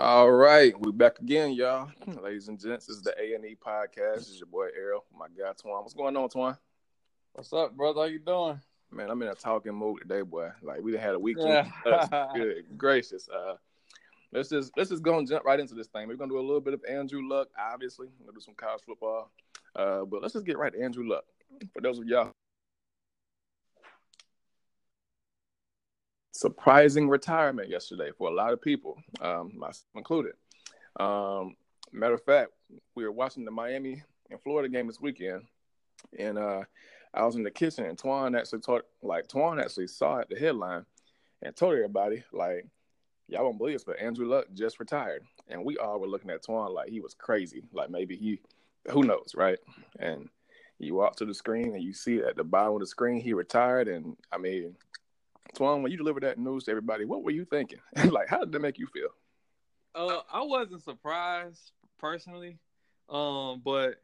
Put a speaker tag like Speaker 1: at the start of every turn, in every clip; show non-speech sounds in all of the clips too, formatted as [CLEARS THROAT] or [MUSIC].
Speaker 1: All right, we back again, y'all. [CLEARS THROAT] Ladies and gents, this is the A and E podcast. This is your boy Errol, my guy Twan. What's going on, Twan?
Speaker 2: What's up, brother? How you doing?
Speaker 1: Man, I'm in a talking mood today, boy. Like we had a weekend. [LAUGHS] Good gracious. Uh, let's just let's just go and jump right into this thing. We're gonna do a little bit of Andrew Luck, obviously. We're gonna do some college football. Uh, but let's just get right to Andrew Luck. For those of y'all surprising retirement yesterday for a lot of people, um, myself included. Um, matter of fact, we were watching the Miami and Florida game this weekend, and uh, I was in the kitchen, and Twan actually taught, like Twan actually saw it, the headline, and told everybody, like, y'all won't believe this, but Andrew Luck just retired, and we all were looking at Twan like he was crazy, like maybe he, who knows, right? And you walk to the screen and you see at the bottom of the screen he retired, and I mean Twan, when you delivered that news to everybody, what were you thinking? [LAUGHS] like, how did that make you feel?
Speaker 2: Uh, I wasn't surprised personally, um, but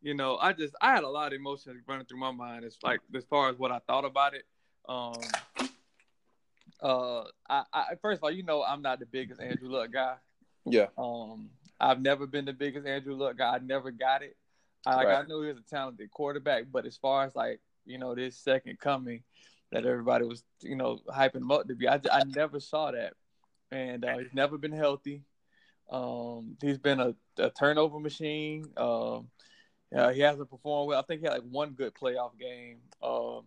Speaker 2: you know, I just I had a lot of emotions running through my mind. As like as far as what I thought about it. Um, uh, I, I first of all, you know, I'm not the biggest Andrew Luck guy.
Speaker 1: Yeah.
Speaker 2: Um, I've never been the biggest Andrew Luck guy. I never got it. I, like, right. I knew he was a talented quarterback, but as far as like you know this second coming, that everybody was, you know, hyping him up to be. I, I never saw that, and uh, he's never been healthy. Um, he's been a, a turnover machine. Um, yeah, he hasn't performed well. I think he had like one good playoff game, um,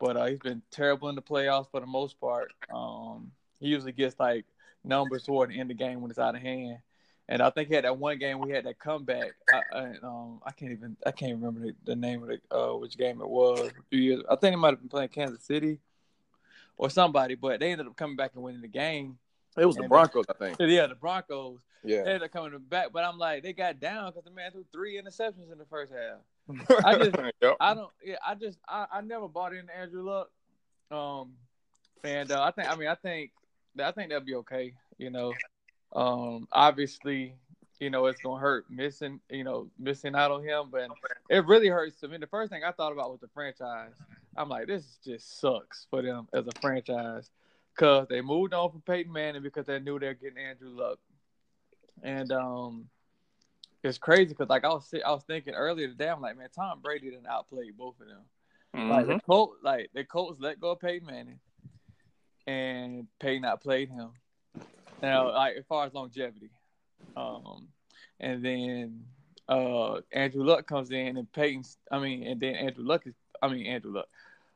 Speaker 2: but uh, he's been terrible in the playoffs for the most part. Um, he usually gets like numbers toward the end of the game when it's out of hand. And I think he had that one game we had that comeback. I, I, um, I can't even I can't remember the, the name of the uh, which game it was. A few years. I think it might have been playing Kansas City or somebody, but they ended up coming back and winning the game.
Speaker 1: It was the Broncos, I think.
Speaker 2: Yeah, the Broncos.
Speaker 1: Yeah,
Speaker 2: they ended up coming back, but I'm like, they got down because the man threw three interceptions in the first half. [LAUGHS] I just, yep. I don't, yeah, I just, I, I never bought into Andrew Luck, um, and uh, I think, I mean, I think, I think that'll be okay. You know, um, obviously, you know, it's gonna hurt missing, you know, missing out on him, but it really hurts to me. The first thing I thought about was the franchise. I'm like, this just sucks for them as a franchise because they moved on from Peyton Manning because they knew they're getting Andrew Luck, and um, it's crazy because like I was I was thinking earlier today, I'm like, man, Tom Brady didn't outplay both of them. Mm-hmm. Like the Colts, like the Colts let go of Peyton Manning, and Peyton outplayed him. Now, like as far as longevity, um, and then uh, Andrew Luck comes in and Peyton's. I mean, and then Andrew Luck is. I mean, Andrew Luck.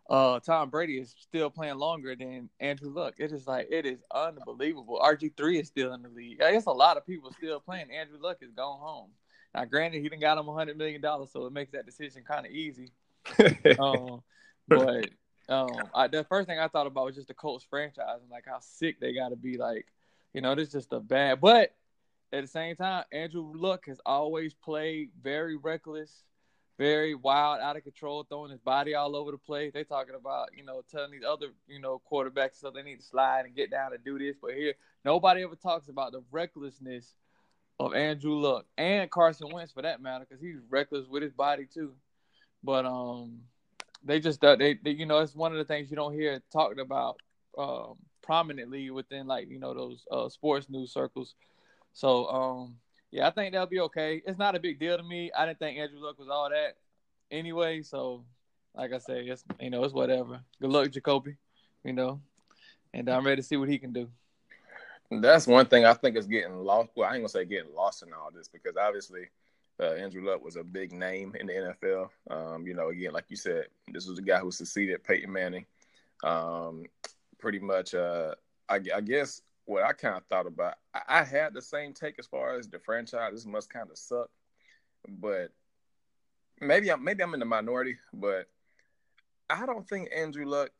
Speaker 2: Uh, Tom Brady is still playing longer than Andrew Luck. It is like it is unbelievable. RG three is still in the league. I guess a lot of people still playing. Andrew Luck is going home. Now, granted, he didn't got him a hundred million dollars, so it makes that decision kind of easy. [LAUGHS] um, but um, I, the first thing I thought about was just the Colts franchise and like how sick they got to be. Like you know, this is just a bad. But at the same time, Andrew Luck has always played very reckless, very wild, out of control, throwing his body all over the place. They talking about, you know, telling these other, you know, quarterbacks so they need to slide and get down and do this. But here, nobody ever talks about the recklessness of Andrew Luck and Carson Wentz for that matter, because he's reckless with his body too. But um, they just uh, they, they, you know, it's one of the things you don't hear talked about um prominently within like you know those uh, sports news circles. So um, yeah, I think that'll be okay. It's not a big deal to me. I didn't think Andrew Luck was all that anyway. So like I said, it's you know it's whatever. Good luck, Jacoby. You know, and I'm ready to see what he can do.
Speaker 1: That's one thing I think is getting lost. Well, I ain't gonna say getting lost in all this because obviously uh, Andrew Luck was a big name in the NFL. Um, you know, again, like you said, this was a guy who succeeded Peyton Manning. Um, pretty much, uh, I, I guess what I kind of thought about, I, I, had the same take as far as the franchise. This must kind of suck, but maybe I'm maybe I'm in the minority, but I don't think Andrew Luck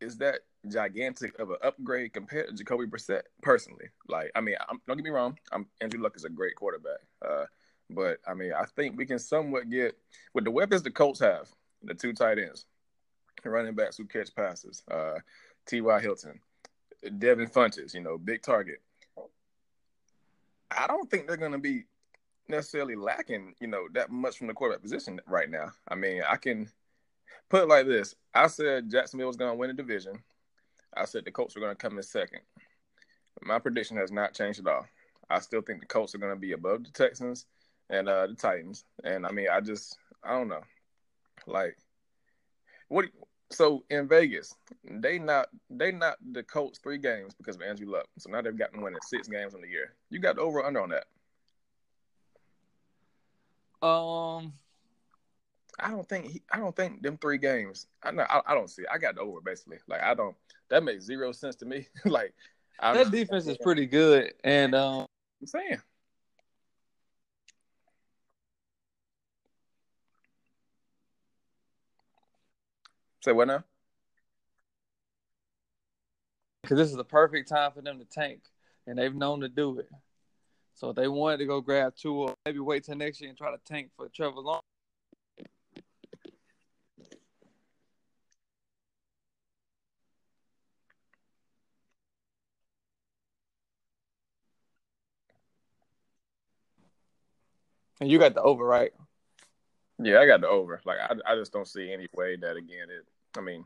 Speaker 1: is that gigantic of an upgrade compared to Jacoby Brissett personally. Like, I mean, I'm, don't get me wrong, I'm, Andrew Luck is a great quarterback, uh, but I mean, I think we can somewhat get with the weapons the Colts have, the two tight ends, running backs who catch passes. Uh, T.Y. Hilton, Devin Funchess, you know, big target. I don't think they're going to be necessarily lacking, you know, that much from the quarterback position right now. I mean, I can put it like this. I said Jacksonville was going to win the division. I said the Colts were going to come in second. My prediction has not changed at all. I still think the Colts are going to be above the Texans and uh, the Titans. And I mean, I just I don't know, like what. So in Vegas, they not they not the Colts three games because of Andrew Luck. So now they've gotten winning six games in the year. You got the over under on that.
Speaker 2: Um,
Speaker 1: I don't think he, I don't think them three games. I know I, I, don't see. It. I got the over basically. Like I don't. That makes zero sense to me. [LAUGHS] like
Speaker 2: I'm, that defense is pretty good, and um,
Speaker 1: I'm saying. Say what now?
Speaker 2: Because this is the perfect time for them to tank, and they've known to do it. So if they wanted to go grab two, or maybe wait till next year and try to tank for Trevor Long. And you got the over, right?
Speaker 1: Yeah, I got the over. Like I, I just don't see any way that again. It. I mean,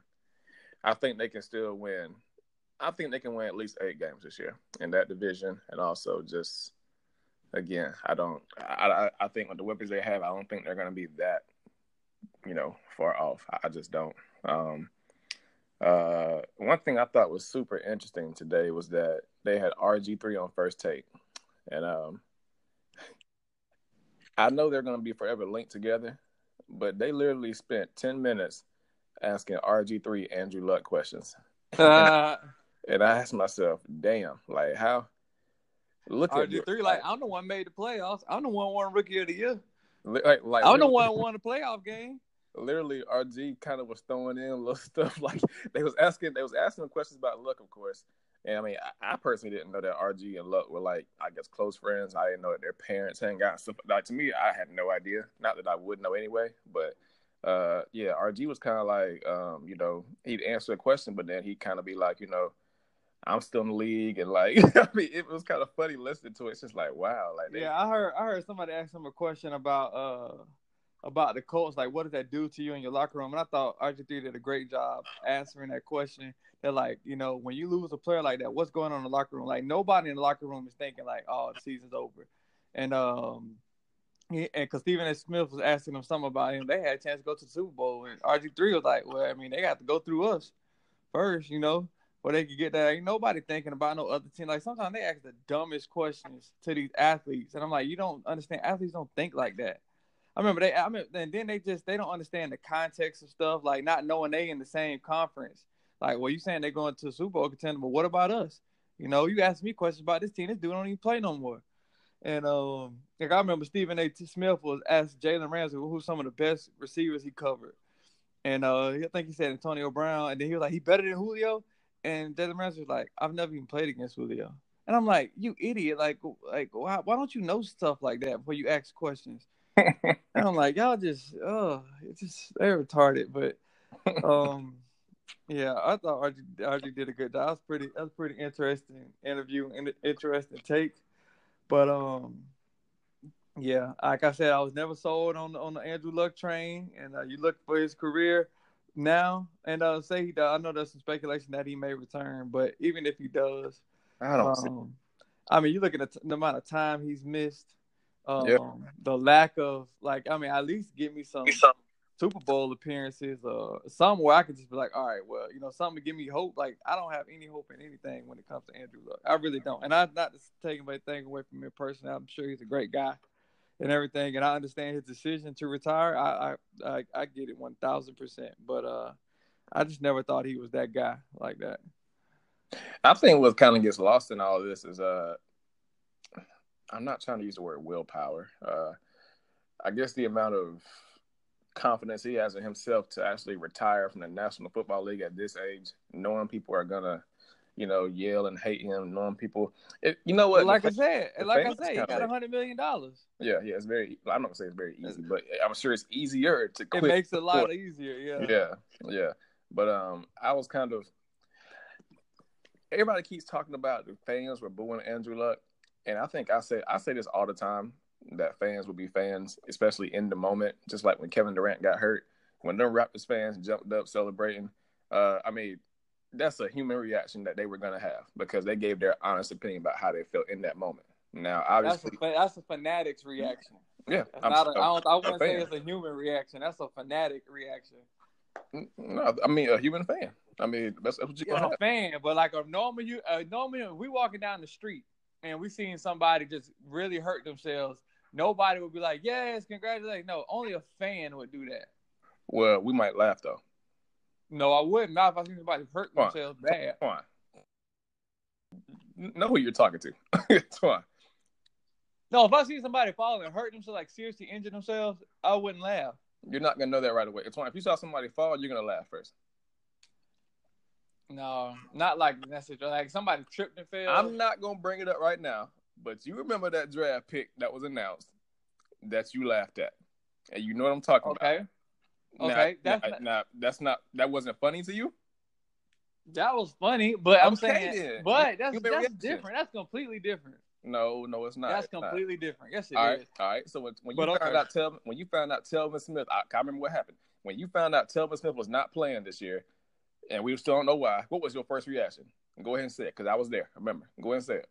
Speaker 1: I think they can still win. I think they can win at least eight games this year in that division, and also just again, I don't. I I, think with the weapons they have, I don't think they're going to be that, you know, far off. I, I just don't. Um, uh, one thing I thought was super interesting today was that they had RG three on first take, and um, I know they're going to be forever linked together, but they literally spent 10 minutes asking RG3 Andrew Luck questions. [LAUGHS] Uh, and I asked myself, damn, like how
Speaker 2: look RG3, at RG3 like I'm the one made the playoffs. I'm the one won rookie of the year.
Speaker 1: Like, like
Speaker 2: I'm the one won the playoff game.
Speaker 1: Literally, RG kind of was throwing in little [LAUGHS] stuff like they was asking they was asking questions about Luck, of course, and I mean, I, I, personally didn't know that RG and Luck were like, I guess, close friends. I didn't know that their parents hang out. Stuff like to me, I had no idea. Not that I would know anyway, but uh, yeah, RG was kind of like, um, you know, he'd answer a question, but then he'd kind of be like, you know, I'm still in the league, and like, [LAUGHS] I mean, it was kind of funny listening to it. It's just like, wow, like,
Speaker 2: they... yeah, I heard, I heard somebody ask him a question about, uh, about the Colts, like, what does that do to you in your locker room? And I thought RG3 did a great job answering that question that like you know when you lose a player like that, what's going on in the locker room? Like nobody in the locker room is thinking like, oh, the season's over, and um. And because Stephen A. Smith was asking them something about him, they had a chance to go to the Super Bowl, and RG three was like, "Well, I mean, they got to go through us first, you know, where they could get that." Ain't nobody thinking about no other team. Like sometimes they ask the dumbest questions to these athletes, and I'm like, you don't understand. Athletes don't think like that. I remember they, I mean, and then they just they don't understand the context of stuff, like not knowing they in the same conference. Like, well, you saying they're going to a Super Bowl contender, but what about us? You know, you ask me questions about this team. This dude don't even play no more. And um, like I remember Stephen A. Smith was asked Jalen Ramsey who's some of the best receivers he covered, and uh, I think he said Antonio Brown, and then he was like, he better than Julio, and Jalen Ramsey was like, I've never even played against Julio, and I'm like, you idiot, like, like why, why don't you know stuff like that before you ask questions? [LAUGHS] and I'm like, y'all just, oh, it's just they're retarded, but um. Yeah, I thought RG, RG did a good job. That was pretty. That was pretty interesting interview and interesting take. But um, yeah, like I said, I was never sold on the, on the Andrew Luck train, and uh, you look for his career now, and uh, say he does. I know there's some speculation that he may return, but even if he does,
Speaker 1: I don't. Um,
Speaker 2: I mean, you look at the, the, amount of time he's missed, um, yep. the lack of like. I mean, at least give me some Super Bowl appearances or something where I could just be like, all right, well, you know, something to give me hope. Like I don't have any hope in anything when it comes to Andrew Luck. I really don't. And I'm not taking anything away from him personally. I'm sure he's a great guy and everything, and I understand his decision to retire. I I I, I get it one thousand percent. But uh, I just never thought he was that guy like that.
Speaker 1: I think what kind of gets lost in all this is uh, I'm not trying to use the word willpower. Uh, I guess the amount of confidence he has in himself to actually retire from the National Football League at this age, knowing people are gonna, you know, yell and hate him, knowing people. It, you know what?
Speaker 2: Like I said, like I said, he got a hundred million dollars.
Speaker 1: Yeah, yeah, it's very. I'm not gonna say it's very easy, but I'm sure it's easier to. Quit
Speaker 2: it makes it a lot easier. Yeah.
Speaker 1: Yeah, yeah, but um, I was kind of. Everybody keeps talking about the fans were booing Andrew Luck, and I think I say I say this all the time that fans will be fans, especially in the moment. Just like when Kevin Durant got hurt, when the Raptors fans jumped up celebrating. Uh, I mean, that's a human reaction that they were going to have because they gave their honest opinion about how they felt in that moment. Now, obviously,
Speaker 2: that's a, that's a fanatic's reaction.
Speaker 1: Yeah,
Speaker 2: that's not a, I, don't, I wouldn't say it's a human reaction. That's a fanatic reaction.
Speaker 1: No, I mean a human fan. I mean that's, that's what you
Speaker 2: yeah, a fan. But like a normal, you uh, normally we walking down the street and we seeing somebody just really hurt themselves. Nobody would be like, "Yes, congratulations." No, only a fan would do that.
Speaker 1: Well, we might laugh though.
Speaker 2: No, I wouldn't. Not if I see somebody hurt
Speaker 1: Come
Speaker 2: themselves on. bad.
Speaker 1: Come on. Know who you're talking to. [LAUGHS] Come on.
Speaker 2: No, if I see somebody fall and hurt themselves, like seriously injure themselves, I wouldn't laugh.
Speaker 1: You're not gonna know that right away. It's why if you saw somebody fall, you're gonna laugh first.
Speaker 2: No, not like necessarily. Like somebody tripped and fell.
Speaker 1: I'm not gonna bring it up right now, but you remember that draft pick that was announced that you laughed at, and you know what I'm talking
Speaker 2: okay.
Speaker 1: about.
Speaker 2: Okay. Okay.
Speaker 1: That's now, not, now, that's not that wasn't funny to you.
Speaker 2: That was funny, but I'm saying,
Speaker 1: then.
Speaker 2: but that's that's different. That's completely different.
Speaker 1: No, no, it's not.
Speaker 2: That's
Speaker 1: it's
Speaker 2: completely not. different. Yes, it
Speaker 1: all
Speaker 2: is.
Speaker 1: right, All right. So when, when you
Speaker 2: but
Speaker 1: found
Speaker 2: okay.
Speaker 1: out Telvin, when you found out Telvin Smith, I can't remember what happened. When you found out Telvin Smith was not playing this year, and we still don't know why. What was your first reaction? Go ahead and say it, because I was there. Remember, go ahead and say it.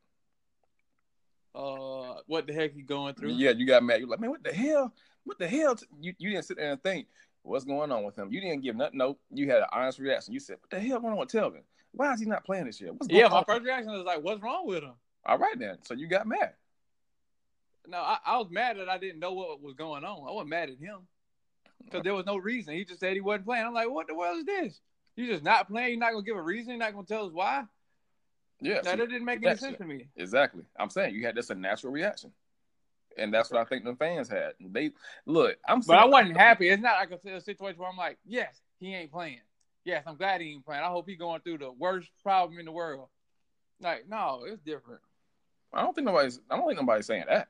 Speaker 2: Uh, what the heck you going through?
Speaker 1: Yeah, you got mad. You're like, man, what the hell? What the hell? You you didn't sit there and think what's going on with him. You didn't give nothing. Nope. you had an honest reaction. You said, what the hell going on with Telvin? Why is he not playing this year? What's
Speaker 2: yeah,
Speaker 1: on?
Speaker 2: my first reaction was like, what's wrong with him?
Speaker 1: All right then. So you got mad.
Speaker 2: No, I, I, was mad that I didn't know what was going on. I wasn't mad at him because there was no reason. He just said he wasn't playing. I'm like, what the world is this? You just not playing. You're not gonna give a reason. You're not gonna tell us why.
Speaker 1: Yeah,
Speaker 2: that didn't make any sense to me.
Speaker 1: Exactly. I'm saying you had this a natural reaction, and that's what I think the fans had. They look. I'm.
Speaker 2: But I wasn't happy. It's not like a, situation where I'm like, yes, he ain't playing. Yes, I'm glad he ain't playing. I hope he's going through the worst problem in the world. Like, no, it's different.
Speaker 1: I don't think nobody's. I don't think nobody's saying that.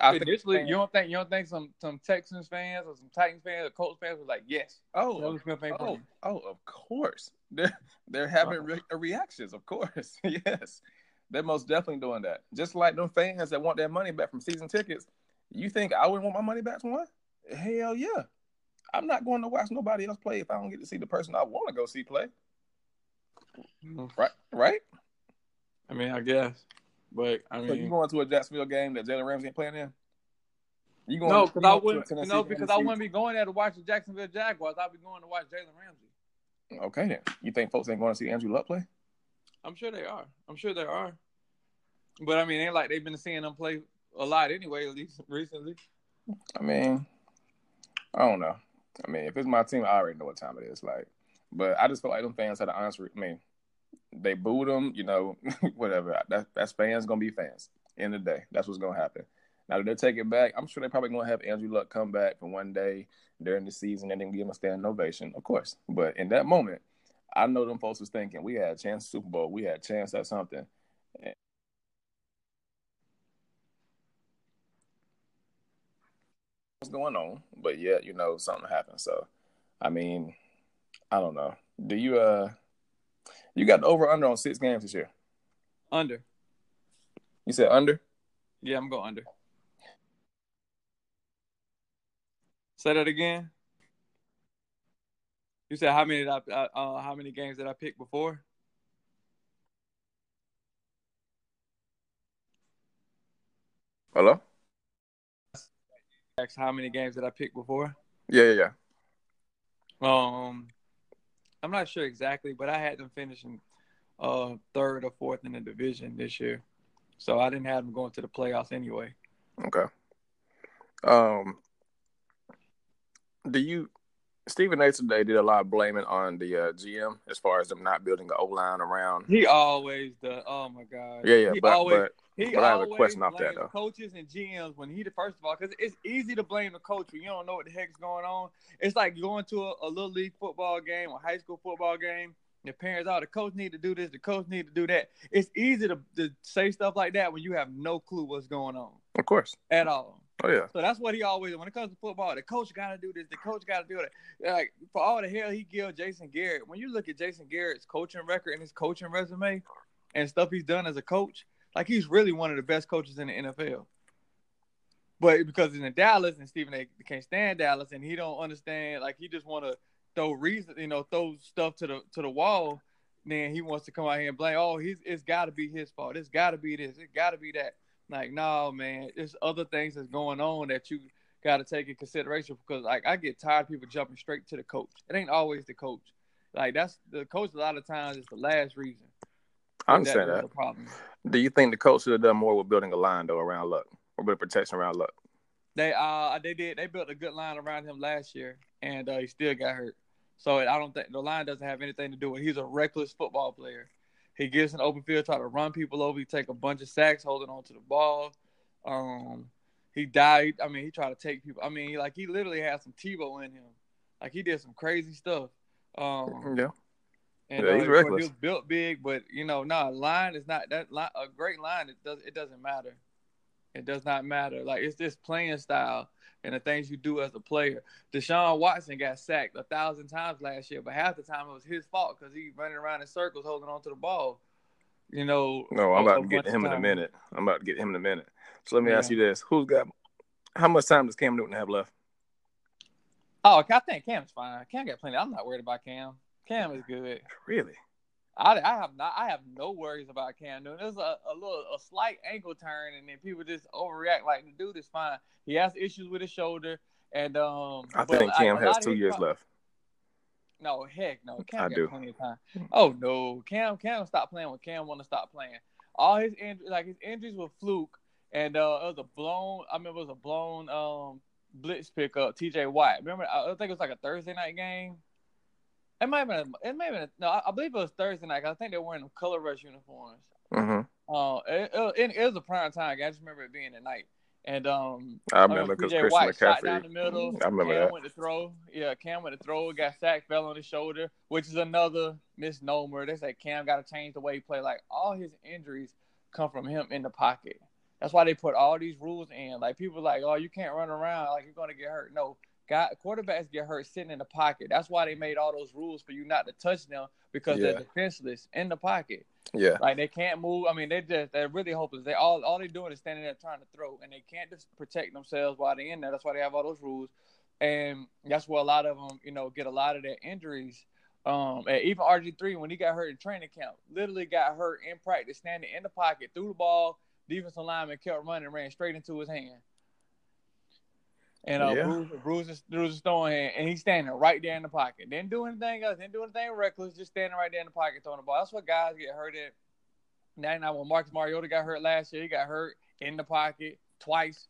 Speaker 1: I
Speaker 2: Initially, think, you don't think you don't think some some Texans fans or some Titans fans or Colts fans were like, yes,
Speaker 1: oh, of, oh, oh, of course, [LAUGHS] they're they're having re- reactions, of course, [LAUGHS] yes, they're most definitely doing that. Just like them fans that want their money back from season tickets. You think I wouldn't want my money back from one? Hell yeah, I'm not going to watch nobody else play if I don't get to see the person I want to go see play. Mm-hmm. Right, right.
Speaker 2: I mean, I guess. But I mean,
Speaker 1: so you going to a Jacksonville game that Jalen Ramsey ain't playing in?
Speaker 2: You going? No, because I wouldn't. No, because I wouldn't be going there to watch the Jacksonville Jaguars. I'd be going to watch Jalen Ramsey.
Speaker 1: Okay, then. You think folks ain't going to see Andrew Luck play?
Speaker 2: I'm sure they are. I'm sure they are. But I mean, ain't like they've been seeing them play a lot anyway, at least recently.
Speaker 1: I mean, I don't know. I mean, if it's my team, I already know what time it is. Like, but I just feel like them fans had an honest. I mean, they booed them, you know, [LAUGHS] whatever. That, that's fans gonna be fans. End of the day, that's what's gonna happen. Now that they take it back, I'm sure they're probably gonna have Andrew Luck come back for one day during the season and then give him a standing ovation, of course. But in that moment, I know them folks was thinking we had a chance Super Bowl, we had a chance at something. What's going on? But yet, you know, something happened. So, I mean, I don't know. Do you uh you got the over under on six games this year.
Speaker 2: Under.
Speaker 1: You said under?
Speaker 2: Yeah, I'm going under. Say that again. You said how many did I uh, how many games did I pick before?
Speaker 1: Hello.
Speaker 2: How many games did I pick before?
Speaker 1: Yeah, yeah,
Speaker 2: yeah. Um, I'm not sure exactly, but I had them finishing uh, third or fourth in the division this year, so I didn't have them going to the playoffs anyway.
Speaker 1: Okay. Um, do you? Stephen A. today did a lot of blaming on the uh, GM as far as them not building the O line around.
Speaker 2: He always does. Oh my god.
Speaker 1: Yeah, yeah,
Speaker 2: he
Speaker 1: but,
Speaker 2: always,
Speaker 1: but
Speaker 2: he
Speaker 1: but I have a question off that though.
Speaker 2: Coaches and GMs when he the first of all, because it's easy to blame the coach when you don't know what the heck's going on. It's like going to a, a little league football game or high school football game. Your parents, oh, the coach need to do this, the coach need to do that. It's easy to, to say stuff like that when you have no clue what's going on.
Speaker 1: Of course.
Speaker 2: At all.
Speaker 1: Oh yeah.
Speaker 2: So that's what he always when it comes to football, the coach gotta do this, the coach gotta do that. Like for all the hell he give Jason Garrett, when you look at Jason Garrett's coaching record and his coaching resume and stuff he's done as a coach, like he's really one of the best coaches in the NFL. But because he's in Dallas and Stephen A. can't stand Dallas and he don't understand, like he just want to throw reason, you know, throw stuff to the to the wall. Then he wants to come out here and blame. Oh, he's it's got to be his fault. It's got to be this. It got to be that. Like, no, man, there's other things that's going on that you got to take in consideration because, like, I get tired of people jumping straight to the coach. It ain't always the coach. Like, that's the coach. A lot of times is the last reason.
Speaker 1: I understand that. that. Problem. Do you think the coach should have done more with building a line though around Luck or with protection around Luck?
Speaker 2: They uh they did they built a good line around him last year and uh, he still got hurt. So I don't think the line doesn't have anything to do with. It. He's a reckless football player. He gets an open field, try to run people over. He take a bunch of sacks, holding on to the ball. Um, he died. I mean, he tried to take people. I mean, like he literally had some Tebow in him. Like he did some crazy stuff. Um,
Speaker 1: yeah.
Speaker 2: And yeah, he's uh, reckless. He was built big, but you know, no nah, line is not that line, a great line. It does it doesn't matter. It does not matter. Like it's this playing style and the things you do as a player. Deshaun Watson got sacked a thousand times last year, but half the time it was his fault because he running around in circles holding on to the ball. You know.
Speaker 1: No, I'm about to get him in a minute. I'm about to get him in a minute. So let me yeah. ask you this: Who's got? How much time does Cam Newton have left?
Speaker 2: Oh, I think Cam's fine. Cam got plenty. I'm not worried about Cam. Cam is good.
Speaker 1: Really?
Speaker 2: I, I have not I have no worries about Cam Newton. There's a, a little a slight ankle turn and then people just overreact like the dude is fine. He has issues with his shoulder and um
Speaker 1: I think Cam has two years left.
Speaker 2: No, heck no. Cam I got do. plenty of time. Oh no. Cam Cam stop playing when Cam wanna stop playing. All his injuries like his injuries were fluke and uh it was a blown I remember it was a blown um blitz pickup, TJ White. Remember I think it was like a Thursday night game. It might have been. It may have been. No, I, believe it was Thursday night. I think they were wearing color rush uniforms.
Speaker 1: Mm-hmm.
Speaker 2: Uh, it, it, it, was a prime time. I just remember it being at night. And um,
Speaker 1: I remember because Christian White McCaffrey.
Speaker 2: down the middle.
Speaker 1: I remember
Speaker 2: Cam
Speaker 1: that.
Speaker 2: went to throw. Yeah, Cam went to throw. Got sacked, fell on his shoulder, which is another misnomer. They say Cam got to change the way he play. Like all his injuries come from him in the pocket. That's why they put all these rules in. Like people like, oh, you can't run around. Like you're gonna get hurt. No, Got quarterbacks get hurt sitting in the pocket. That's why they made all those rules for you not to touch them because yeah. they're defenseless in the pocket.
Speaker 1: Yeah,
Speaker 2: like they can't move. I mean, they just they're really hopeless. They all all they're doing is standing there trying to throw, and they can't just protect themselves while they're in there. That's why they have all those rules, and that's where a lot of them, you know, get a lot of their injuries. Um, and even RG three when he got hurt in training camp, literally got hurt in practice, standing in the pocket, threw the ball. Defensive lineman kept running, ran straight into his hand and uh, yeah. Bruce, Bruce, is, Bruce is throwing him, and he's standing right there in the pocket. Didn't do anything else. Didn't do anything reckless. Just standing right there in the pocket throwing the ball. That's what guys get hurt at. Now, when Marcus Mariota got hurt last year, he got hurt in the pocket twice.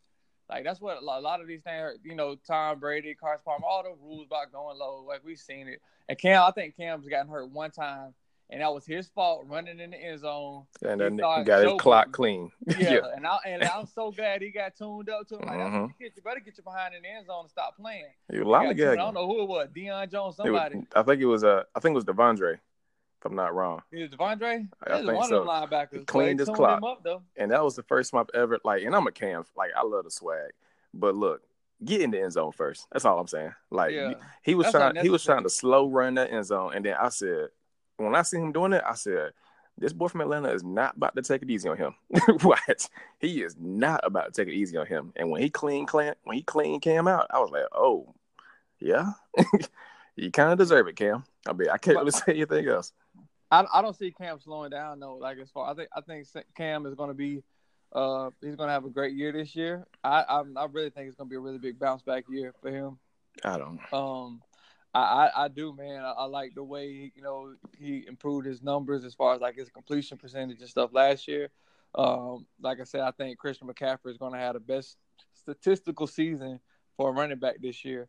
Speaker 2: Like that's what a lot of these things. You know, Tom Brady, Carson Palmer, all the rules about going low. Like we've seen it. And Cam, I think Cam's gotten hurt one time and that was his fault running in the end zone.
Speaker 1: And then he got his clock clean. [LAUGHS]
Speaker 2: Yeah, yeah. and I and I'm so glad he got tuned up to him. Like, mm-hmm. you better get you behind in the end zone and stop playing.
Speaker 1: Was lollygagging. I
Speaker 2: don't know who it was, Deion Jones, somebody.
Speaker 1: Was, I think it was uh, I think it was De'Vondre, if I'm not wrong.
Speaker 2: It was De'Vondre.
Speaker 1: I think one so.
Speaker 2: of the linebackers. He
Speaker 1: cleaned his clock, up, and that was the first time I've ever like. And I'm a Cam, like I love the swag, but look, get in the end zone first. That's all I'm saying. Like yeah. he, he was That's trying, he was trying to slow run that end zone, and then I said, when I see him doing it, I said, this boy from Atlanta is not about to take it easy on him. [LAUGHS] what? He is not about to take it easy on him. And when he clean Cam, when he clean Cam out, I was like, oh, yeah, [LAUGHS] you kind of deserve it, Cam. I mean, I can't really say anything else.
Speaker 2: I, I don't see Cam slowing down though. Like as far I think I think Cam is going to be, uh, he's going to have a great year this year. I I, I really think it's going to be a really big bounce back year for him.
Speaker 1: I don't.
Speaker 2: Um, I, I, do, man. I, I, like the way you know he improved his numbers as far as like his completion percentage and stuff last year. Um, like I said, I think Christian McCaffrey is going to have the best statistical season for a running back this year,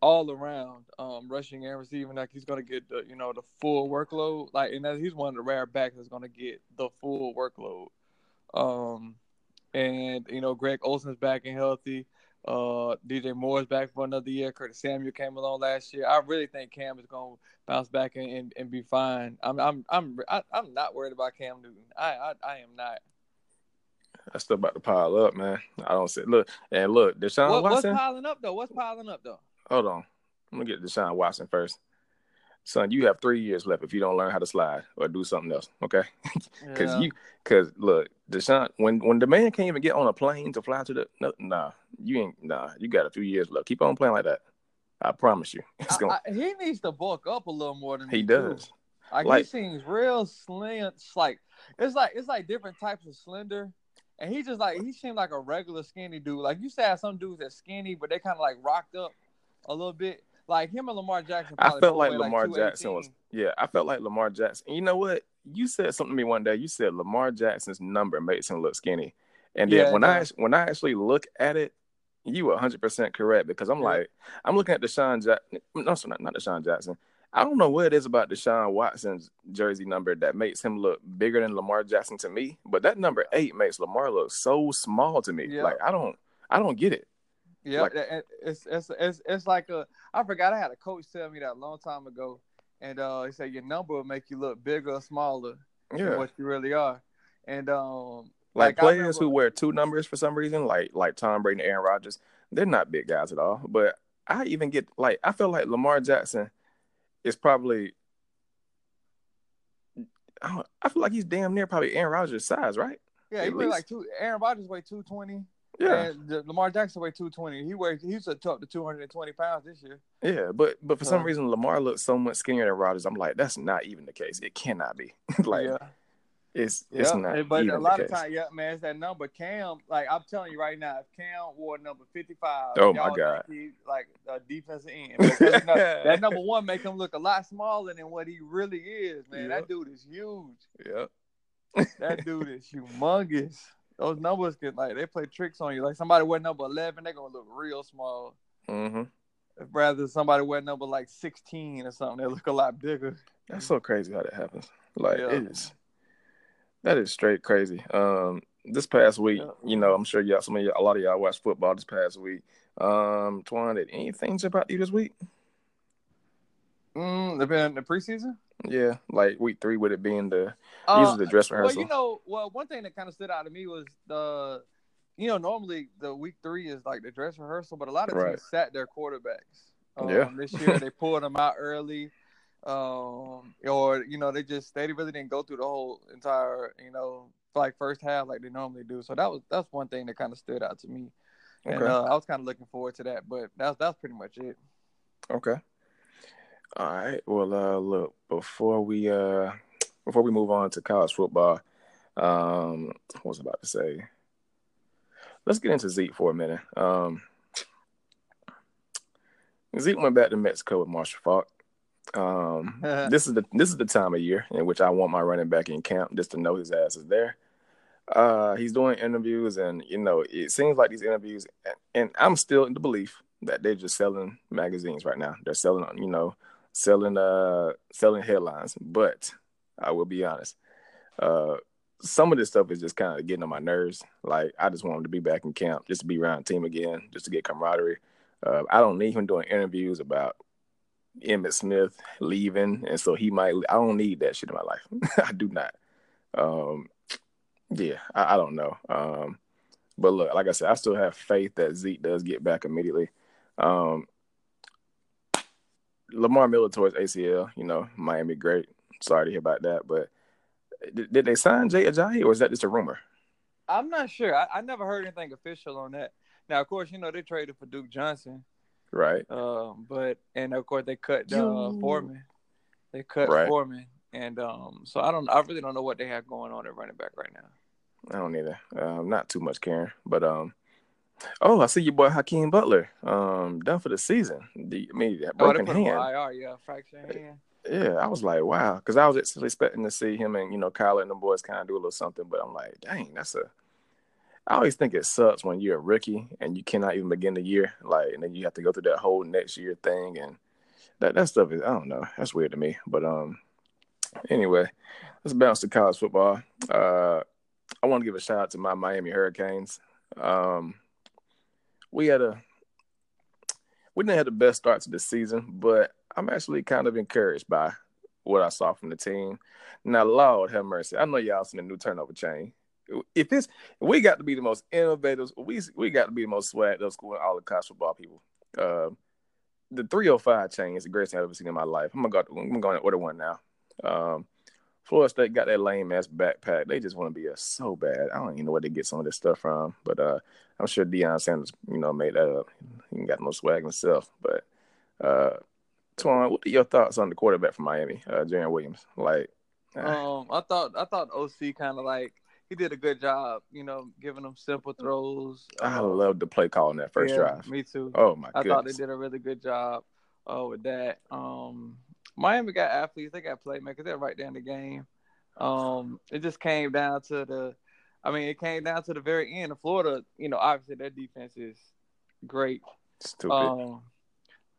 Speaker 2: all around, um, rushing and receiving. Like he's going to get the you know the full workload. Like and that, he's one of the rare backs that's going to get the full workload. Um, and you know Greg Olsen's back and healthy. Uh, DJ Moore's back for another year. Curtis Samuel came along last year. I really think Cam is going to bounce back and, and, and, be fine. I'm I'm I'm I, am i am not worried about Cam Newton. I I, I am not.
Speaker 1: That's still about to pile up, man. I don't see. Look and look, Deshaun what,
Speaker 2: Watson. What's piling up though? What's piling up though?
Speaker 1: Hold on, I'm gonna get Deshaun Watson first son, you have three years left if you don't learn how to slide or do something else. Okay, [LAUGHS] because yeah. you, because look, Deshaun, when when the man can't even get on a plane to fly to the, no, nah, you ain't, nah, you got a few years left. Keep on playing like that. I promise you. [LAUGHS]
Speaker 2: Gonna, I, he needs to bulk up a little more than
Speaker 1: he does.
Speaker 2: Like, like, he seems real slim. It's like it's like it's like different types of slender. and he just like he seemed like a regular skinny dude. Like you said, some dudes that skinny, but they kind of like rocked up a little bit. Like him and Lamar Jackson.
Speaker 1: I felt like Lamar like Jackson was. Yeah, I felt like Lamar Jackson. You know what? You said something to me one day. You said Lamar Jackson's number makes him look skinny, and then yeah, when I when I actually look at it, you were 100 percent correct because I'm yeah. like I'm looking at Deshaun Jackson. No, sorry, not, not Deshaun Jackson. I don't know what it is about Deshaun Watson's jersey number that makes him look bigger than Lamar Jackson to me, but that number eight makes Lamar look so small to me. Yeah. Like I don't, I don't get it.
Speaker 2: Yeah, like, it's, it's it's it's like a. I forgot I had a coach tell me that a long time ago, and uh, he said your number will make you look bigger or smaller yeah. than what you really are, and um.
Speaker 1: Like, like players remember, who wear two numbers for some reason, like like Tom Brady and Aaron Rodgers, they're not big guys at all. But I even get like I feel like Lamar Jackson is probably I, I feel like he's damn near probably Aaron Rodgers' size, right?
Speaker 2: Yeah, he like two. Aaron Rodgers weigh two twenty. Yeah, and Lamar Jackson weigh two twenty. He weighs he's up to two hundred and twenty pounds this year.
Speaker 1: Yeah, but but for some uh, reason Lamar looks so much skinnier than Rodgers. I'm like, that's not even the case. It cannot be. [LAUGHS] like, yeah. It's it's yeah, not.
Speaker 2: But
Speaker 1: a
Speaker 2: lot
Speaker 1: of
Speaker 2: times, yeah, man, it's that number. Cam, like I'm telling you right now, if Cam wore number 55,
Speaker 1: oh my god,
Speaker 2: he, like a defensive end. [LAUGHS] that number one make him look a lot smaller than what he really is, man. That dude is huge.
Speaker 1: Yeah,
Speaker 2: that dude is humongous. Those numbers can like they play tricks on you. Like somebody wear number 11, they're gonna look real small.
Speaker 1: Mm-hmm.
Speaker 2: If rather somebody wear number like 16 or something, they look a lot bigger.
Speaker 1: That's so crazy how that happens. Like yeah. it is. That is straight crazy. Um, this past week, you know, I'm sure y'all, some of y'all, a lot of y'all watched football this past week. Um, Twan, did anything jump out to you this week?
Speaker 2: Mm, been the preseason.
Speaker 1: Yeah, like week three, with it being the uh, these are the dress rehearsal.
Speaker 2: Well, you know, well, one thing that kind of stood out to me was the, you know, normally the week three is like the dress rehearsal, but a lot of right. teams sat their quarterbacks. Um, yeah, this year they [LAUGHS] pulled them out early um, or you know they just they really didn't go through the whole entire you know like first half like they normally do. So that was that's one thing that kind of stood out to me, okay. and uh, I was kind of looking forward to that. But that's that's pretty much it.
Speaker 1: Okay. All right. Well, uh, look before we uh before we move on to college football, um, what was I about to say? Let's get into Zeke for a minute. Um, Zeke went back to Mexico with Marshall Faulk. Um, [LAUGHS] this is the this is the time of year in which I want my running back in camp just to know his ass is there. Uh, he's doing interviews, and you know, it seems like these interviews, and, and I'm still in the belief that they're just selling magazines right now. They're selling, you know, selling uh selling headlines. But I will be honest, uh, some of this stuff is just kind of getting on my nerves. Like I just want him to be back in camp, just to be around team again, just to get camaraderie. Uh, I don't need him doing interviews about Emmitt Smith leaving, and so he might. I don't need that shit in my life. [LAUGHS] I do not. Um, yeah, I, I don't know. Um, but look, like I said, I still have faith that Zeke does get back immediately. Um, Lamar Miller towards ACL, you know, Miami great. Sorry to hear about that, but did, did they sign Jay Ajayi or is that just a rumor?
Speaker 2: I'm not sure. I, I never heard anything official on that. Now, of course, you know they traded for Duke Johnson.
Speaker 1: Right.
Speaker 2: Um, but and of course they cut uh, Foreman. They cut right. Foreman, and um, so I don't. I really don't know what they have going on at running back right now.
Speaker 1: I don't either. Um, not too much caring, but um. Oh, I see your boy Hakeem Butler. Um, done for the season. The, I mean, that broken oh, hand.
Speaker 2: IR, yeah, fractured hand.
Speaker 1: Yeah, I was like, wow, because I was actually expecting to see him and you know Kyle and the boys kind of do a little something, but I'm like, dang, that's a I always think it sucks when you're a rookie and you cannot even begin the year, like, and then you have to go through that whole next year thing, and that that stuff is I don't know, that's weird to me. But um, anyway, let's bounce to college football. Uh, I want to give a shout out to my Miami Hurricanes. Um, we had a we didn't have the best start to the season, but I'm actually kind of encouraged by what I saw from the team. Now, Lord have mercy. I know y'all seen the new turnover chain if it's we got to be the most innovative, we we got to be the most swag up school in all the college football people. Uh, the 305 chain is the greatest thing I've ever seen in my life. I'm gonna go. I'm to order one now. Um, Florida State got that lame ass backpack. They just want to be us so bad. I don't even know where they get some of this stuff from, but uh, I'm sure Deion Sanders, you know, made that up. He got no swag himself. But uh, Twan, what are your thoughts on the quarterback from Miami, uh, Jarren Williams? Like,
Speaker 2: um, I thought I thought OC kind of like he did a good job. You know, giving them simple throws.
Speaker 1: I uh, love the play call in that first
Speaker 2: yeah,
Speaker 1: drive.
Speaker 2: Me too.
Speaker 1: Oh my! God.
Speaker 2: I
Speaker 1: goodness.
Speaker 2: thought they did a really good job uh, with that. Um, Miami got athletes. They got playmakers. They're right there in the game. Um, it just came down to the. I mean, it came down to the very end. Of Florida, you know, obviously their defense is great.
Speaker 1: Stupid.
Speaker 2: Um,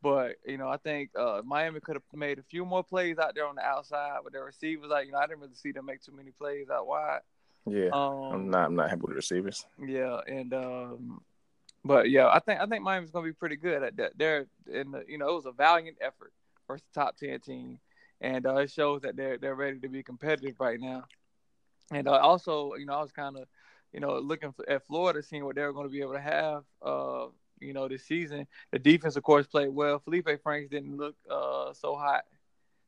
Speaker 2: but you know, I think uh, Miami could have made a few more plays out there on the outside with their receivers. Like you know, I didn't really see them make too many plays out wide.
Speaker 1: Yeah,
Speaker 2: Um,
Speaker 1: I'm not. I'm not happy with the receivers.
Speaker 2: Yeah, and um, but yeah, I think I think Miami's gonna be pretty good at that. They're in the, you know it was a valiant effort versus the top ten team, and uh, it shows that they're they're ready to be competitive right now. And uh, also, you know, I was kind of, you know, looking for, at Florida, seeing what they were going to be able to have, uh, you know, this season. The defense, of course, played well. Felipe Franks didn't look uh, so hot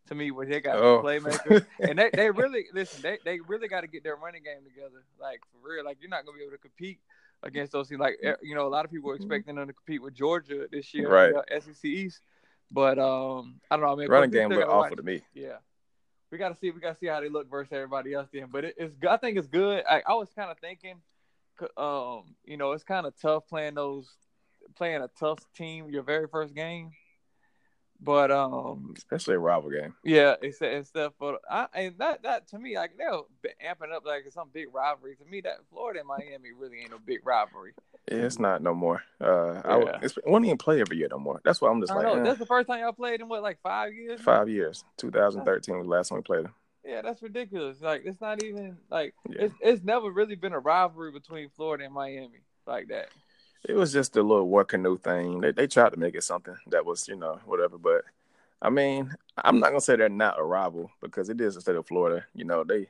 Speaker 2: to me where they got
Speaker 1: Oh.
Speaker 2: playmakers, [LAUGHS] and they, they really listen. They they really got to get their running game together, like for real. Like you're not gonna be able to compete against those teams. Like eh, you know, a lot of people were expecting them to compete with Georgia this year,
Speaker 1: Right.
Speaker 2: in the SEC East. But um, I don't know. I mean,
Speaker 1: Running game
Speaker 2: still
Speaker 1: looked awful
Speaker 2: watch-
Speaker 1: to me.
Speaker 2: Yeah, we got to see. We got to see how they look versus everybody else. Then, but it, it's. I think it's good. I, I was kind of thinking, um, you know, it's kind of tough playing those, playing a tough team your very first game. But um,
Speaker 1: Especially a rival game.
Speaker 2: yeah, except instead for I and that that to me like they're amping up like some big rivalry. To me, that Florida and Miami really ain't no big rivalry.
Speaker 1: Yeah, it's not no more. Uh, I would, it's, won't even play every year no more. That's why I'm just
Speaker 2: I
Speaker 1: like
Speaker 2: know.
Speaker 1: eh,
Speaker 2: That's the first time y'all played in what like five years.
Speaker 1: five years. 2013 was the last time we played them.
Speaker 2: Yeah, that's ridiculous. Like it's not even like
Speaker 1: Yeah.
Speaker 2: it's it's never really been a rivalry between Florida and Miami like that.
Speaker 1: It was just a little war canoe thing. They they tried to make it something that was you know whatever. But I mean, I'm not gonna say they're not a rival because it is the state of Florida. You know, they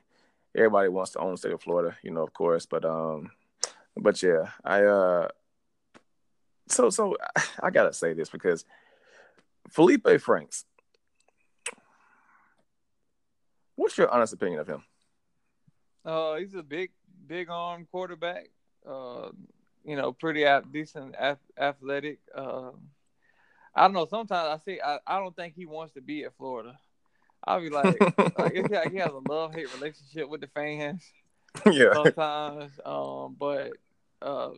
Speaker 1: everybody wants to own the state of Florida. You know, of course. But um, but yeah, I uh, so so I gotta say this because Felipe Franks. What's your honest opinion of him?
Speaker 2: Uh, he's a big big arm quarterback. Uh, you know, pretty a- decent ath- athletic. Um, I don't know. Sometimes I see. I, I don't think he wants to be at Florida. I'll be like, like it's like he has a [LAUGHS] love hate relationship with the fans. [LAUGHS]
Speaker 1: yeah,
Speaker 2: sometimes. Um, but uh,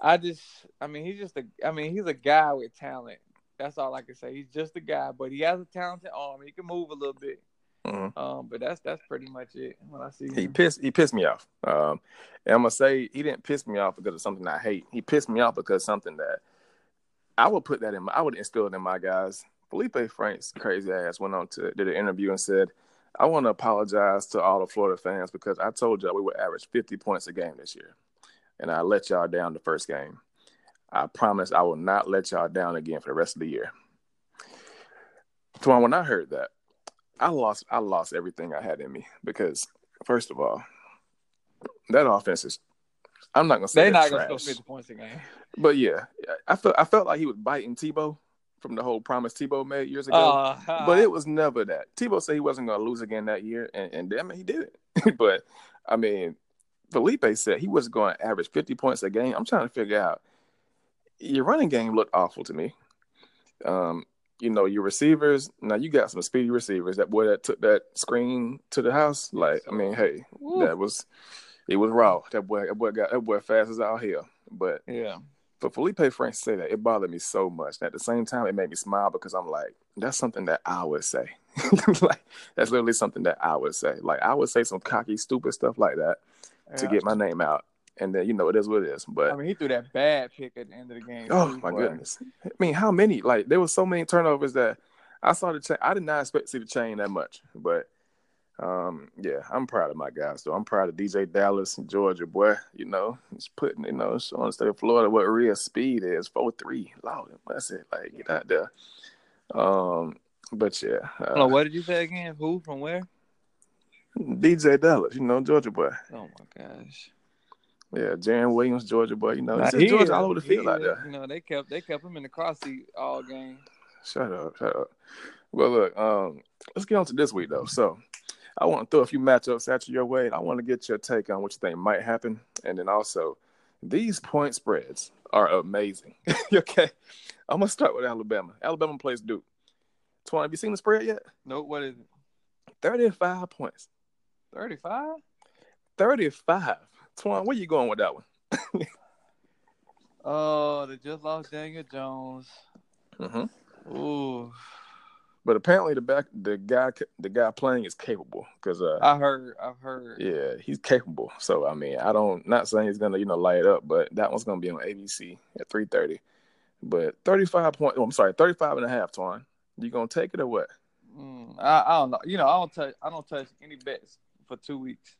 Speaker 2: I just, I mean, he's just a, I mean, he's a guy with talent. That's all I can say. He's just a guy, but he has a talented arm. He can move a little bit.
Speaker 1: Mhm.
Speaker 2: Um, but that's that's pretty much it when I see
Speaker 1: he
Speaker 2: him.
Speaker 1: pissed he pissed me off. Um, and I'm gonna say he didn't piss me off because of something I hate. He pissed me off because something that I would put that in. My, I would instill it in my guys. Felipe Frank's crazy ass went on to did an interview and said, "I want to apologize to all the Florida fans because I told y'all we would average 50 points a game this year, and I let y'all down the first game. I promise I will not let y'all down again for the rest of the year." So when I heard that, I lost I lost everything I had in me because first of all, that offense is I'm not gonna say
Speaker 2: They're not gonna score fifty points a game.
Speaker 1: but yeah, I felt I felt like he was biting Tebow from the whole promise Tebow made years ago.
Speaker 2: Uh,
Speaker 1: but it was never that. Tebow said he wasn't gonna lose again that year, and, and damn it, he did it. [LAUGHS] but I mean, Felipe said he was going to average 50 points a game. I'm trying to figure out your running game looked awful to me. Um, you know, your receivers. Now you got some speedy receivers. That boy that took that screen to the house. Like, I mean, hey,
Speaker 2: Woo.
Speaker 1: that was it was raw. That boy, that boy got that boy fast as all hell. But
Speaker 2: yeah.
Speaker 1: for Felipe Franks to say that, it bothered me so much. And at the same time, it made me smile because I'm like, that's something that I would say. [LAUGHS] like, that's literally something that I would say. Like, I would say some cocky, stupid stuff like that to get my name out. And then, you know, it is what it is. But
Speaker 2: I mean, he threw that bad pick at the end of the game.
Speaker 1: Oh my
Speaker 2: boy.
Speaker 1: goodness! I mean, how many? Like there was so many turnovers that I saw the chain. I did not expect to see the chain that much, but um, yeah, I'm proud of my guys. though. I'm proud of DJ Dallas and Georgia, boy. You know, he's putting you know showing the state of Florida what real speed is. Four three, Lord, that's it. Like get out there. Um, but yeah,
Speaker 2: Hold on,
Speaker 1: uh,
Speaker 2: what did you say again? Who from where?
Speaker 1: DJ Dallas, you know, Georgia boy.
Speaker 2: Oh my gosh.
Speaker 1: Yeah, Jarren Williams, Georgia boy. You know,
Speaker 2: Nah, he
Speaker 1: Georgia all over the
Speaker 2: he
Speaker 1: field out there.
Speaker 2: You know, they kept they kept him in the cross seat all game.
Speaker 1: Shut up, shut up. Well, look, um, let's get on to this week though. So, I want to throw a few matchups at you your way. and I want to get your take on what you think might happen, and then also these point spreads are amazing. [LAUGHS] okay, I'm gonna start with Alabama. Alabama plays Duke. Twan, have you seen the spread yet?
Speaker 2: Nope, what is it?
Speaker 1: 35 points.
Speaker 2: Thirty five?
Speaker 1: 35. Twan, where you going with that one? [LAUGHS]
Speaker 2: oh, they just lost Daniel Jones.
Speaker 1: Mm-hmm.
Speaker 2: Ooh.
Speaker 1: But apparently the back the guy the guy playing is capable because uh,
Speaker 2: I heard I've heard
Speaker 1: yeah he's capable so I mean I don't not saying he's gonna you know light up but that one's gonna be on ABC at three thirty but 35 point oh, I'm sorry 35 and a half Twan you gonna take it or what
Speaker 2: mm, I, I don't know you know I don't touch I don't touch any bets for two weeks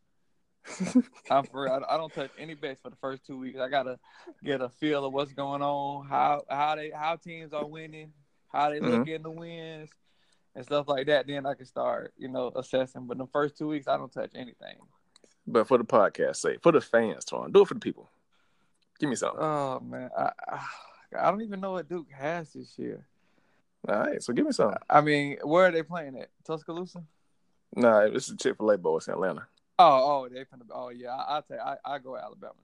Speaker 2: [LAUGHS] I'm for I, I don't touch any bets for the first two weeks I gotta get a feel of what's going on how how they how teams are winning how they look mm-hmm. in the wins and stuff like that, then I can start, you know, assessing. But the first two weeks, I don't touch anything.
Speaker 1: But for the podcast sake, for the fans, Twan, do it for the people. Give me something.
Speaker 2: Oh man, I I don't even know what Duke has this year.
Speaker 1: All right, so give me something.
Speaker 2: I mean, where are they playing at? Tuscaloosa?
Speaker 1: Nah, this is Chick Fil A Bowl. It's in Atlanta.
Speaker 2: Oh, oh, they finna. Oh yeah, I, will take. I I go Alabama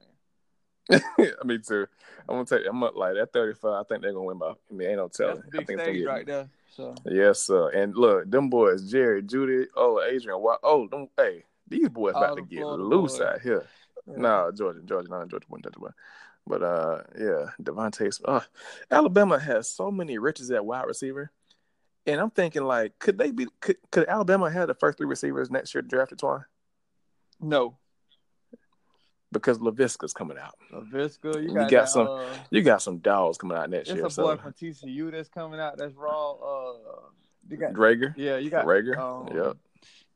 Speaker 2: [LAUGHS]
Speaker 1: me too. I'm gonna take. I'm gonna, like at 35. I think they're gonna win by. I mean, ain't no telling.
Speaker 2: That's big stage right there. So
Speaker 1: yes, sir. And look, them boys, Jerry, Jeudy, oh Adrian, oh them, hey, these boys about to get loose boys. out here. Yeah. Nah, Georgia, Georgia, not Georgia, one touch But uh, yeah, DeVonta. Uh, Alabama has so many riches at wide receiver, and I'm thinking like, could they be? Could, could Alabama have the first three receivers next year drafted twice?
Speaker 2: No,
Speaker 1: because Laviska's coming out.
Speaker 2: Laviska, you
Speaker 1: got, you got that, some, uh, you got some dogs coming out next
Speaker 2: year.
Speaker 1: There's
Speaker 2: a boy so. from TCU that's coming out. That's raw. Uh,
Speaker 1: you got Drager.
Speaker 2: Yeah, you got
Speaker 1: Drager. Um, yep.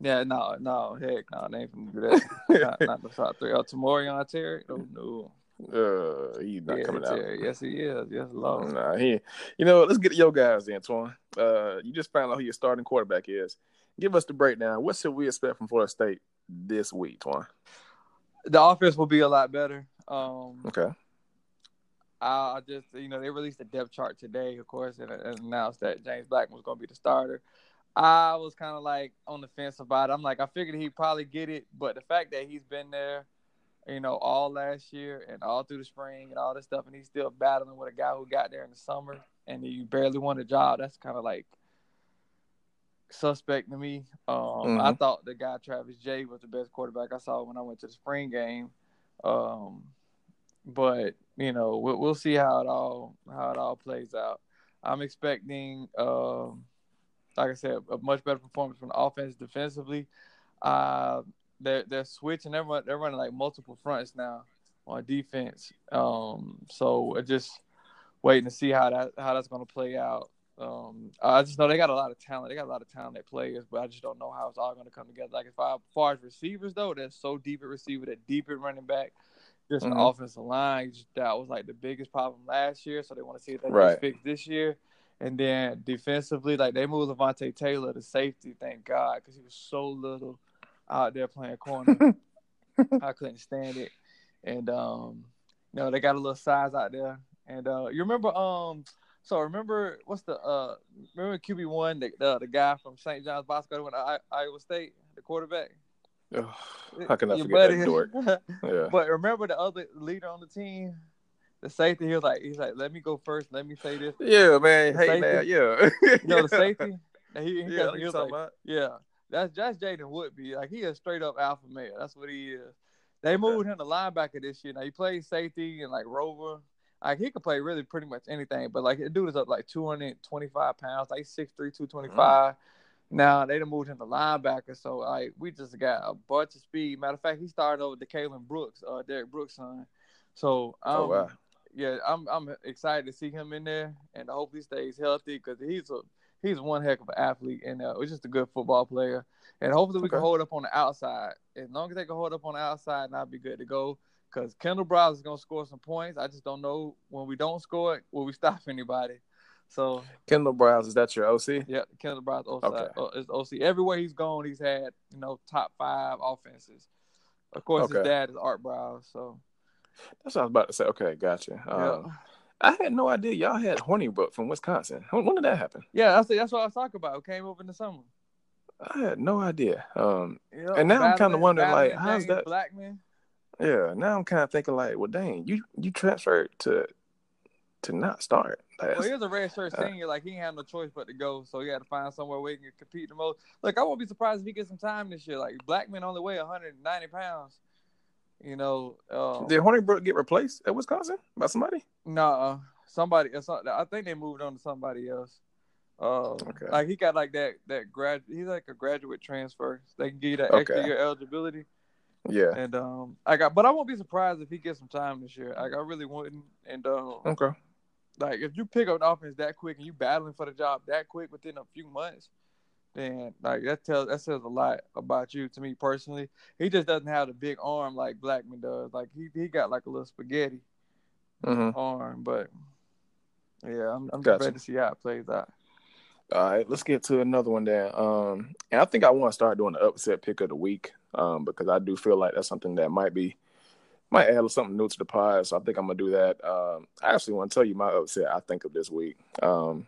Speaker 2: Yeah, no, no, heck, no, they ain't gonna do that. [LAUGHS] not, not, the top three. Oh, Tamorrion Terry? Oh no.
Speaker 1: Uh, he's not yeah, coming out.
Speaker 2: Yes, he is. Yes, Lord.
Speaker 1: Nah, he. You know, let's get your guys, Antoine. Uh, you just found out who your starting quarterback is. Give us the breakdown. What should we expect from Florida State this week, Twan?
Speaker 2: the offense will be a lot better. Um,
Speaker 1: okay.
Speaker 2: I just, you know, they released the depth chart today, of course, and, and announced that James Blackman was going to be the starter. I was kind of like on the fence about it. I'm like, I figured he'd probably get it, but the fact that he's been there, you know, all last year and all through the spring and all this stuff, and he's still battling with a guy who got there in the summer and he barely won a job. That's kind of like suspect to me. Um, mm-hmm. I thought the guy Travis J was the best quarterback I saw when I went to the spring game. Um, but you know, we'll, we'll, see how it all how it all plays out. I'm expecting, um, like I said, a much better performance from the offense defensively. Uh, they're they're switching. They're run, they're running like multiple fronts now on defense. Um, so just waiting to see how that how that's going to play out. Um, I just know they got a lot of talent. They got a lot of talented players, but I just don't know how it's all going to come together. Like as far, as far as receivers though, they're so deep at receiver, they're deep at running back. Just mm-hmm. the offensive line that was like the biggest problem last year, so they want to see if they right. can fix this year. And then defensively, like they moved Levonta Taylor to safety, thank God, because he was so little out there playing corner. [LAUGHS] I couldn't stand it. And um, you know, they got a little size out there. And uh, you remember um so remember what's the uh remember QB one the, the, the guy from St. John's Bosco went to Iowa State the quarterback.
Speaker 1: Oh, how can I Your forget buddy, that dork? [LAUGHS]
Speaker 2: yeah. But remember the other leader on the team, the safety. He was like, he's like, let me go first. Let me say this.
Speaker 1: Yeah, man. The hey, safety, man. Yeah.
Speaker 2: you know the [LAUGHS] safety. He, he,
Speaker 1: yeah,
Speaker 2: he was like, about. yeah. That's that's Jaden Woodbey. Like he is straight up alpha male. That's what he is. They moved him to linebacker this year. Now he plays safety and like rover like he could play really pretty much anything, but like the dude is up like 225 pounds, like 6'3", 225. Mm. Now they done moved him to linebacker, so like we just got a bunch of speed. Matter of fact, he started over the Kalen Brooks, uh, Derrick Brooks' son. So um, oh wow, yeah, I'm I'm excited to see him in there, and hopefully stays healthy because he's a he's one heck of an athlete and uh, he's just a good football player. And hopefully we okay. can hold up on the outside. As long as they can hold up on the outside, and I'll be good to go because Kendall Briles is gonna score some points. I just don't know when we don't score it, will we stop [LAUGHS] anybody? So
Speaker 1: Kendall Briles, is that your OC?
Speaker 2: Yeah, Kendall Briles OC. Okay. Uh, is OC. Everywhere he's gone, he's had you know top five offenses. Of course, okay. his dad is Art Briles, so
Speaker 1: that's what I was about to say. Okay, gotcha. Um, I had no idea y'all had Hornibrook from Wisconsin. When, did that happen?
Speaker 2: Yeah, that's that's what I was talking about. It came over in the summer.
Speaker 1: I had no idea. Um, yep, and now I'm kind of wondering, like, how's that?
Speaker 2: Blackman.
Speaker 1: Yeah, now I'm kind of thinking like, well, dang, you you transferred to to not start.
Speaker 2: Well, he was a red shirt uh, senior, like he had no choice but to go, so he had to find somewhere where he can compete the most. Like I won't be surprised if he gets some time this year. Like Blackman only weigh 190 pounds, You know, um,
Speaker 1: did Hornibrook get replaced at Wisconsin by somebody?
Speaker 2: No, nah, somebody. I think they moved on to somebody else. Um, okay. Like he got like that that grad. He's like a graduate transfer. So they can give you that okay. extra year eligibility.
Speaker 1: Yeah.
Speaker 2: And um, I got, but I won't be surprised if he gets some time this year. Like I really wouldn't. And um,
Speaker 1: okay.
Speaker 2: Like if you pick up an offense that quick and you battling for the job that quick within a few months, then like that tells that says a lot about you to me personally. He just doesn't have the big arm like Blackman does. Like he he got like a little spaghetti
Speaker 1: mm-hmm.
Speaker 2: arm, but yeah, I'm, I'm gotcha. just ready to see how it plays out.
Speaker 1: All right, let's get to another one then. Um, and I think I want to start doing the upset pick of the week um, because I do feel like that's something that might be might add something new to the pod. So I think I'm gonna do that. Um, I actually want to tell you my upset I think of this week. Um,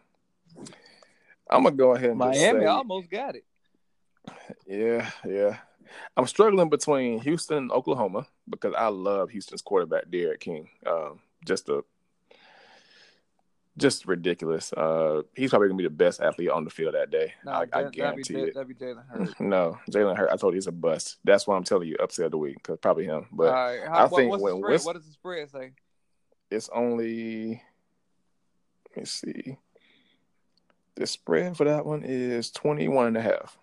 Speaker 1: I'm gonna go ahead and
Speaker 2: Miami say, almost got it.
Speaker 1: Yeah, yeah. I'm struggling between Houston and Oklahoma because I love Houston's quarterback D'Eriq King. Um, just a just ridiculous. Uh, he's probably gonna be the best athlete on the field that day. No, I, I guarantee
Speaker 2: that'd be, it. That'd be Jalen [LAUGHS] Hurts.
Speaker 1: no, Jalen Hurts. I told you he's a bust. That's why I'm telling you upset of the week because probably him. But right. How, I think
Speaker 2: what's when what does the spread say?
Speaker 1: It's only. Let me see. The spread for that one is 21 and a half.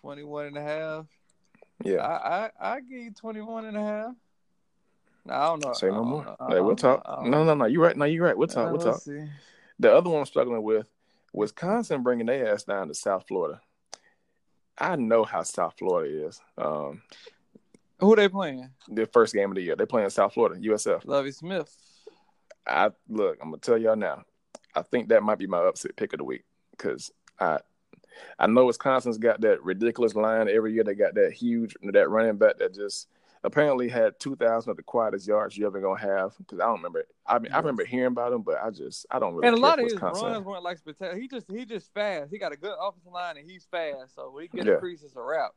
Speaker 2: 21 and a half.
Speaker 1: Yeah.
Speaker 2: I I, I give you 21 and a half. I don't know.
Speaker 1: Say no more. Hey, we'll talk. No, no, no. You're right. No, you're right. We'll talk. We'll talk. See. The other one I'm struggling with, Wisconsin bringing their ass down to South Florida. I know how South Florida is. Um,
Speaker 2: Who they playing?
Speaker 1: The first game of the year. They're playing South Florida, USF.
Speaker 2: Lovie Smith.
Speaker 1: I look. I'm gonna tell y'all now. I think that might be my upset pick of the week because I I know Wisconsin's got that ridiculous line every year. They got that huge that running back that just apparently had 2,000 of the quietest yards you ever gonna have. Because I don't remember. I mean, yes. I remember hearing about him, but I just I don't really.
Speaker 2: And a lot of
Speaker 1: his
Speaker 2: Wisconsin. runs weren't like spectacular. He just he just fast. He got a good offensive line and he's fast. So when he gets yeah. a crease, it's a wrap.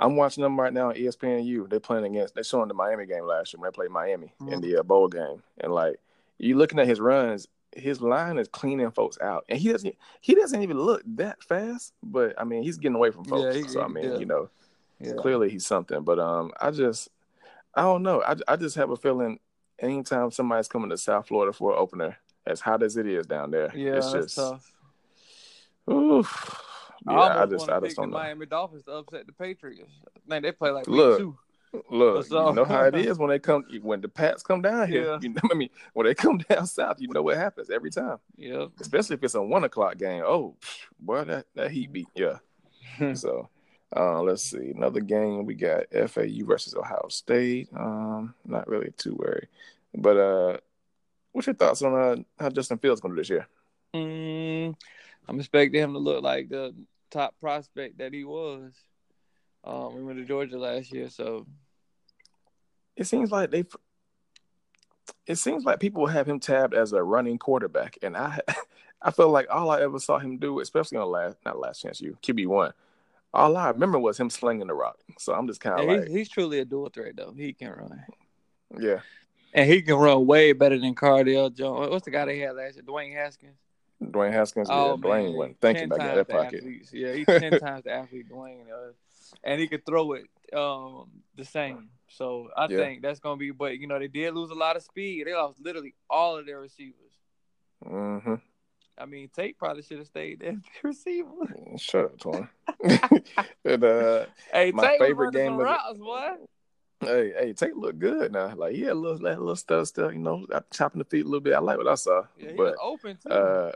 Speaker 1: I'm watching them right now on ESPNU. They're playing against. They're showing the Miami game last year when they played Miami mm-hmm. in the uh, bowl game, and like you looking at his runs. His line is cleaning folks out, and he doesn't. He doesn't even look that fast, but I mean, he's getting away from folks. Yeah, he, so I mean, yeah. you know, yeah. clearly he's something. But um, I just I don't know. I, I just have a feeling anytime somebody's coming to South Florida for an opener, as hot as it is down there,
Speaker 2: yeah,
Speaker 1: it's
Speaker 2: just tough.
Speaker 1: Oof. Yeah, I, I just I just don't
Speaker 2: know. Miami Dolphins to upset the Patriots. Man, they play like
Speaker 1: look,
Speaker 2: two.
Speaker 1: Look, so, you know how it is when they come when the Pats come down here. Yeah. You know, I mean, when they come [LAUGHS] down south, you know what happens every time.
Speaker 2: Yeah.
Speaker 1: Especially if it's a one o'clock game. Oh, boy, that that heat beat. Yeah. so uh, let's see. Another game we got FAU versus Ohio State. Um, not really too worried. But uh, what's your thoughts on uh, how Justin Fields going to do this year?
Speaker 2: Mm, I'm expecting him to look like the top prospect that he was. Um, we went to Georgia last year, so
Speaker 1: it seems like they. It seems like people have him tabbed as a running quarterback, and I, [LAUGHS] I feel like all I ever saw him do, especially on last not last chance you QB one, all I remember was him slinging the rock. So I'm just kind of yeah, like,
Speaker 2: he's, he's, truly a dual threat though. He can run.
Speaker 1: Yeah,
Speaker 2: and he can run way better than Cardale Jones. What's the guy they had last year? Dwayne Haskins.
Speaker 1: Dwayne Haskins. Oh, yeah, Dwayne went thinking back in that pocket.
Speaker 2: Athletes. Yeah, he's ten [LAUGHS] times the athlete Dwayne, uh, and he could throw it um, the same. So I yeah. think that's gonna be. But you know, they did lose a lot of speed. They lost literally all of their receivers.
Speaker 1: Mm-hmm.
Speaker 2: I mean, Tate probably should have stayed there [LAUGHS] receiver.
Speaker 1: Shut up, Twan. [LAUGHS] and, uh,
Speaker 2: hey, my Tate favorite game of routes, boy.
Speaker 1: Hey, hey, Tate look good now. Like he had a little, that little stuff still, you know, chopping the feet a little bit. I like what I saw.
Speaker 2: Yeah,
Speaker 1: but
Speaker 2: open too.
Speaker 1: Uh,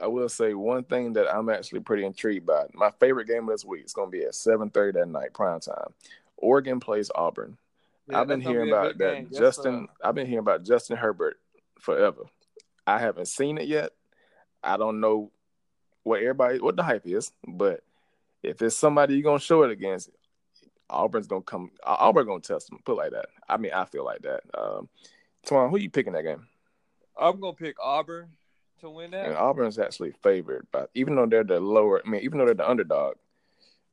Speaker 1: I will say one thing that I'm actually pretty intrigued by. My favorite game of this week is going to be at 7:30 that night, prime time. Oregon plays Auburn. Yeah, I've been hearing about that Justin. Yes, I've been hearing about Justin Herbert forever. I haven't seen it yet. I don't know what everybody what the hype is, but if it's somebody you're gonna show it against, Auburn's gonna come. Auburn gonna test them. Put like that. I mean, I feel like that. Um, Twan, who you picking that game?
Speaker 2: I'm gonna pick Auburn to win that.
Speaker 1: And Auburn's actually favored, but even though they're the lower, I mean, even though they're the underdog,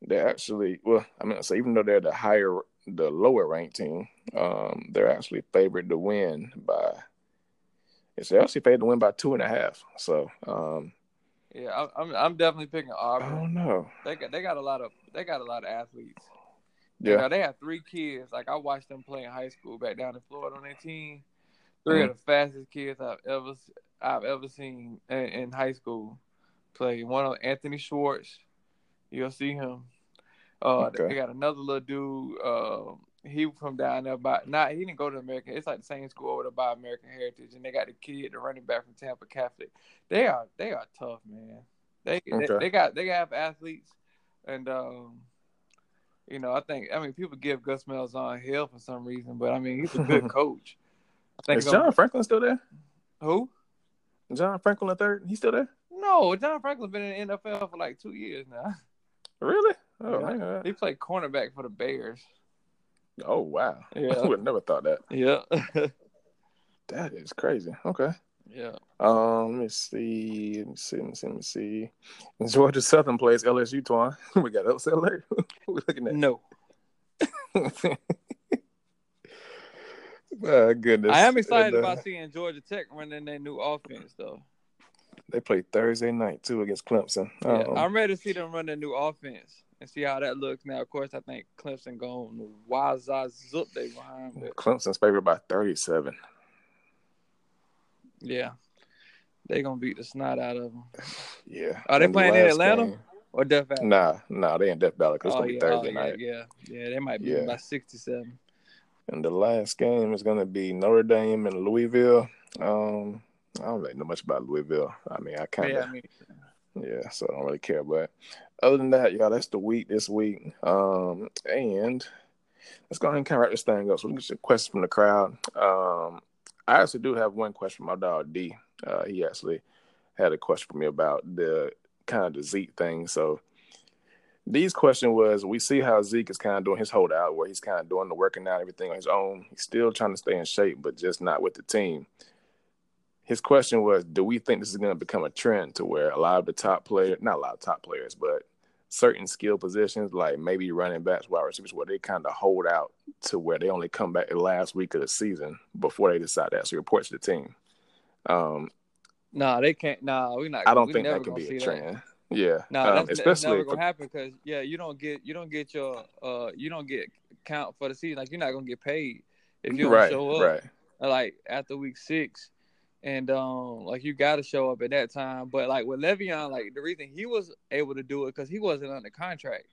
Speaker 1: they're actually well. I mean, so even though they're the higher, the lower ranked team, um, they're actually favored to win by it's actually paid to win by two and a half. So, um,
Speaker 2: yeah, I'm I'm definitely picking Auburn.
Speaker 1: I don't know.
Speaker 2: They got they got a lot of they got a lot of athletes. Yeah, you know, they have three kids. Like I watched them play in high school back down in Florida on their team. 3 mm-hmm. of the fastest kids I've ever I've ever seen in, in high school play. One of Anthony Schwartz, you'll see him. Uh, okay. They got another little dude. Uh, he from down there, but not he didn't go to American. It's like the same school over there by American Heritage, and they got the kid, the running back from Tampa Catholic. They are they are tough, man. They okay. they, they, got they have athletes, and um, you know I think I mean people give Gus Malzahn hell for some reason, but I mean he's a good [LAUGHS] coach.
Speaker 1: I think Is John Franklin still there?
Speaker 2: Who?
Speaker 1: John Franklin the third. He's still there?
Speaker 2: No, John Franklin's been in the NFL for like two years now.
Speaker 1: Really?
Speaker 2: Oh, yeah. He played cornerback for the Bears.
Speaker 1: Oh wow! [LAUGHS] Yeah, I would have never thought that.
Speaker 2: Yeah, [LAUGHS]
Speaker 1: that is crazy. Okay.
Speaker 2: Yeah.
Speaker 1: Um, let me see. Let me see. Let me see. Let me see. Georgia Southern plays LSU. Twan. [LAUGHS] we got upset alert. we looking at
Speaker 2: no.
Speaker 1: My goodness.
Speaker 2: I am excited and, uh, about seeing Georgia Tech running their new offense, though.
Speaker 1: They play Thursday night too against Clemson.
Speaker 2: Yeah, um, I'm ready to see them run their new offense and see how that looks. Now, of course, I think Clemson going Waza zup they behind. But...
Speaker 1: Clemson's favored by 37.
Speaker 2: Yeah, they gonna beat the snot out of them.
Speaker 1: Yeah.
Speaker 2: Are they playing the in Atlanta game, or Death Valley?
Speaker 1: Nah, nah, they in Death Valley because oh, it's gonna
Speaker 2: yeah,
Speaker 1: be Thursday
Speaker 2: oh,
Speaker 1: night.
Speaker 2: Yeah, yeah, they might be yeah. by 67.
Speaker 1: And the last game is gonna be Notre Dame and Louisville. Um, I don't really know much about Louisville. I mean, I kind of. Yeah, I mean, yeah, so I don't really care. But other than that, y'all, that's the week this week. Um, and let's go ahead and kind of wrap this thing up. So we get some questions from the crowd. Um, I actually do have one question from my dog D. Uh, he actually had a question for me about the kind of the Zeke thing. So D's question was, we see how Zeke is kind of doing his holdout, where he's kind of doing the working out, everything on his own. He's still trying to stay in shape, but just not with the team his question was, do we think this is going to become a trend to where a lot of the top players, not a lot of top players, but certain skill positions, like maybe running backs, wide receivers, where they kind of hold out to where they only come back the last week of the season before they decide to actually report to the team. Um,
Speaker 2: no, nah, they can't. No, nah, we're not.
Speaker 1: I don't think that could be a trend. That. Yeah,
Speaker 2: no, nah, um, that's, especially never gonna for, happen because yeah, you don't get you don't get your uh you don't get count for the season. Like you're not gonna get paid if you don't
Speaker 1: right,
Speaker 2: show up.
Speaker 1: Right.
Speaker 2: Like after week six, and um like you got to show up at that time. But like with Le'Veon, like the reason he was able to do it because he wasn't under contract.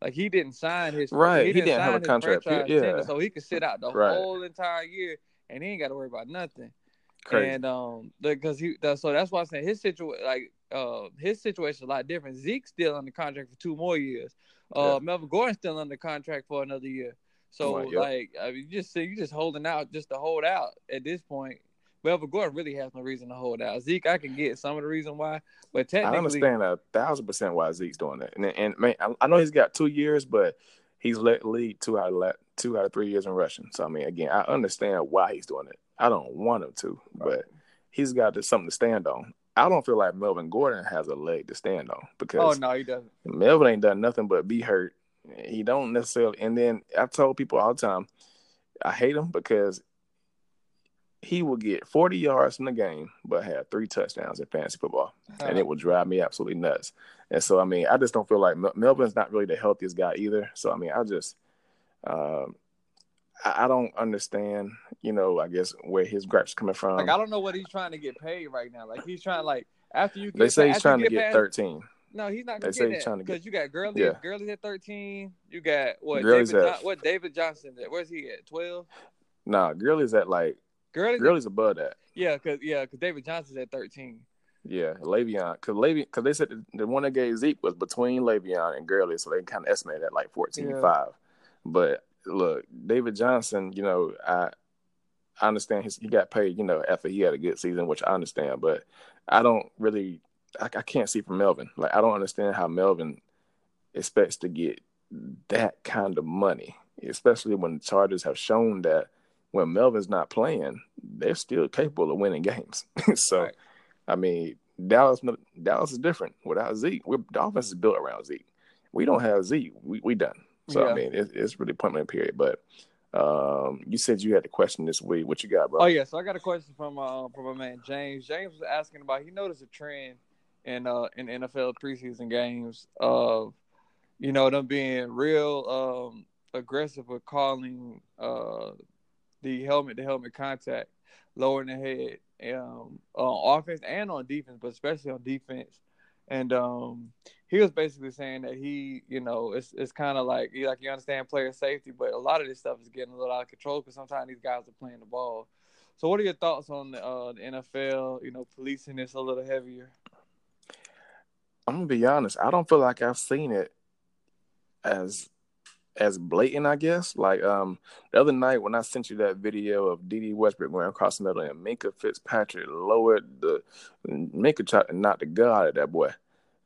Speaker 2: Like he didn't sign his
Speaker 1: right.
Speaker 2: He
Speaker 1: didn't,
Speaker 2: didn't
Speaker 1: have a contract.
Speaker 2: Yeah. so he could sit out the [LAUGHS] right. whole entire year and he ain't got to worry about nothing. Crazy. And um, because he so that's why I'm saying his situation like uh his situation is a lot different. Zeke's still under contract for two more years. Uh, yeah. Melvin Gordon's still under contract for another year. So right, yep. like I mean, you just see you just holding out just to hold out at this point. Melvin Gordon really has no reason to hold out. Zeke, I can get some of the reason why, but technically,
Speaker 1: I understand a thousand percent why Zeke's doing that. And and man, I know he's got two years, but he's let lead two out of two out of three years in rushing. So I mean, again, I understand why he's doing it. I don't want him to, but he's got to, something to stand on. I don't feel like Melvin Gordon has a leg to stand on because
Speaker 2: oh no, he doesn't.
Speaker 1: Melvin ain't done nothing but be hurt. He don't necessarily. And then I've told people all the time, I hate him because he will get 40 yards in the game, but have three touchdowns in fantasy football, uh-huh. and it will drive me absolutely nuts. And so, I mean, I just don't feel like Mel- Melvin's not really the healthiest guy either. So, I mean, I just, um, I, I don't understand, you know, I guess where his gripes coming from.
Speaker 2: Like, I don't know what he's trying to get paid right now. Like, he's trying like after you. Get,
Speaker 1: they say he's trying to get, past, 13.
Speaker 2: No, he's not they get that because you got Gurley. Yeah. Gurley's at thirteen. You got what? David John, what David Johnson? At? Where's he at? Twelve.
Speaker 1: Nah, Gurley's at like Gurley, Gurley's above that.
Speaker 2: Yeah, cause yeah, cause David Johnson's at thirteen.
Speaker 1: Yeah, Le'Veon, cause Le'Veon, cause they said the, the one that gave Zeke was between Le'Veon and Gurley, so they kind of estimated at like fourteen yeah. five. But look, David Johnson, you know, I I understand his, he got paid, you know, after he had a good season, which I understand, but I don't really, I, I can't see from Melvin. Like, I don't understand how Melvin expects to get that kind of money, especially when the Chargers have shown that when Melvin's not playing, they're still capable of winning games. [LAUGHS] so, right. I mean, Dallas Dallas is different without Zeke. We're, the offense is built around Zeke. We don't have Zeke. We we done. So yeah. I mean, it, it's really point period. But um, you said you had a question this week. What you got, bro?
Speaker 2: Oh yeah, so I got a question from uh, from my man James. James was asking about. He noticed a trend in uh in NFL preseason games of you know, them being real um, aggressive with calling uh, the helmet to helmet contact, lowering the head um, on offense and on defense, but especially on defense. And um, he was basically saying that he, you know, it's it's kind of like like you understand player safety, but a lot of this stuff is getting a little out of control because sometimes these guys are playing the ball. So, what are your thoughts on the, uh, the NFL? You know, policing this a little heavier.
Speaker 1: I'm gonna be honest. I don't feel like I've seen it as as blatant, I guess. Like um the other night when I sent you that video of Dede Westbrook going across the middle and Minkah Fitzpatrick lowered the Minkah tried to knock the god out of that boy.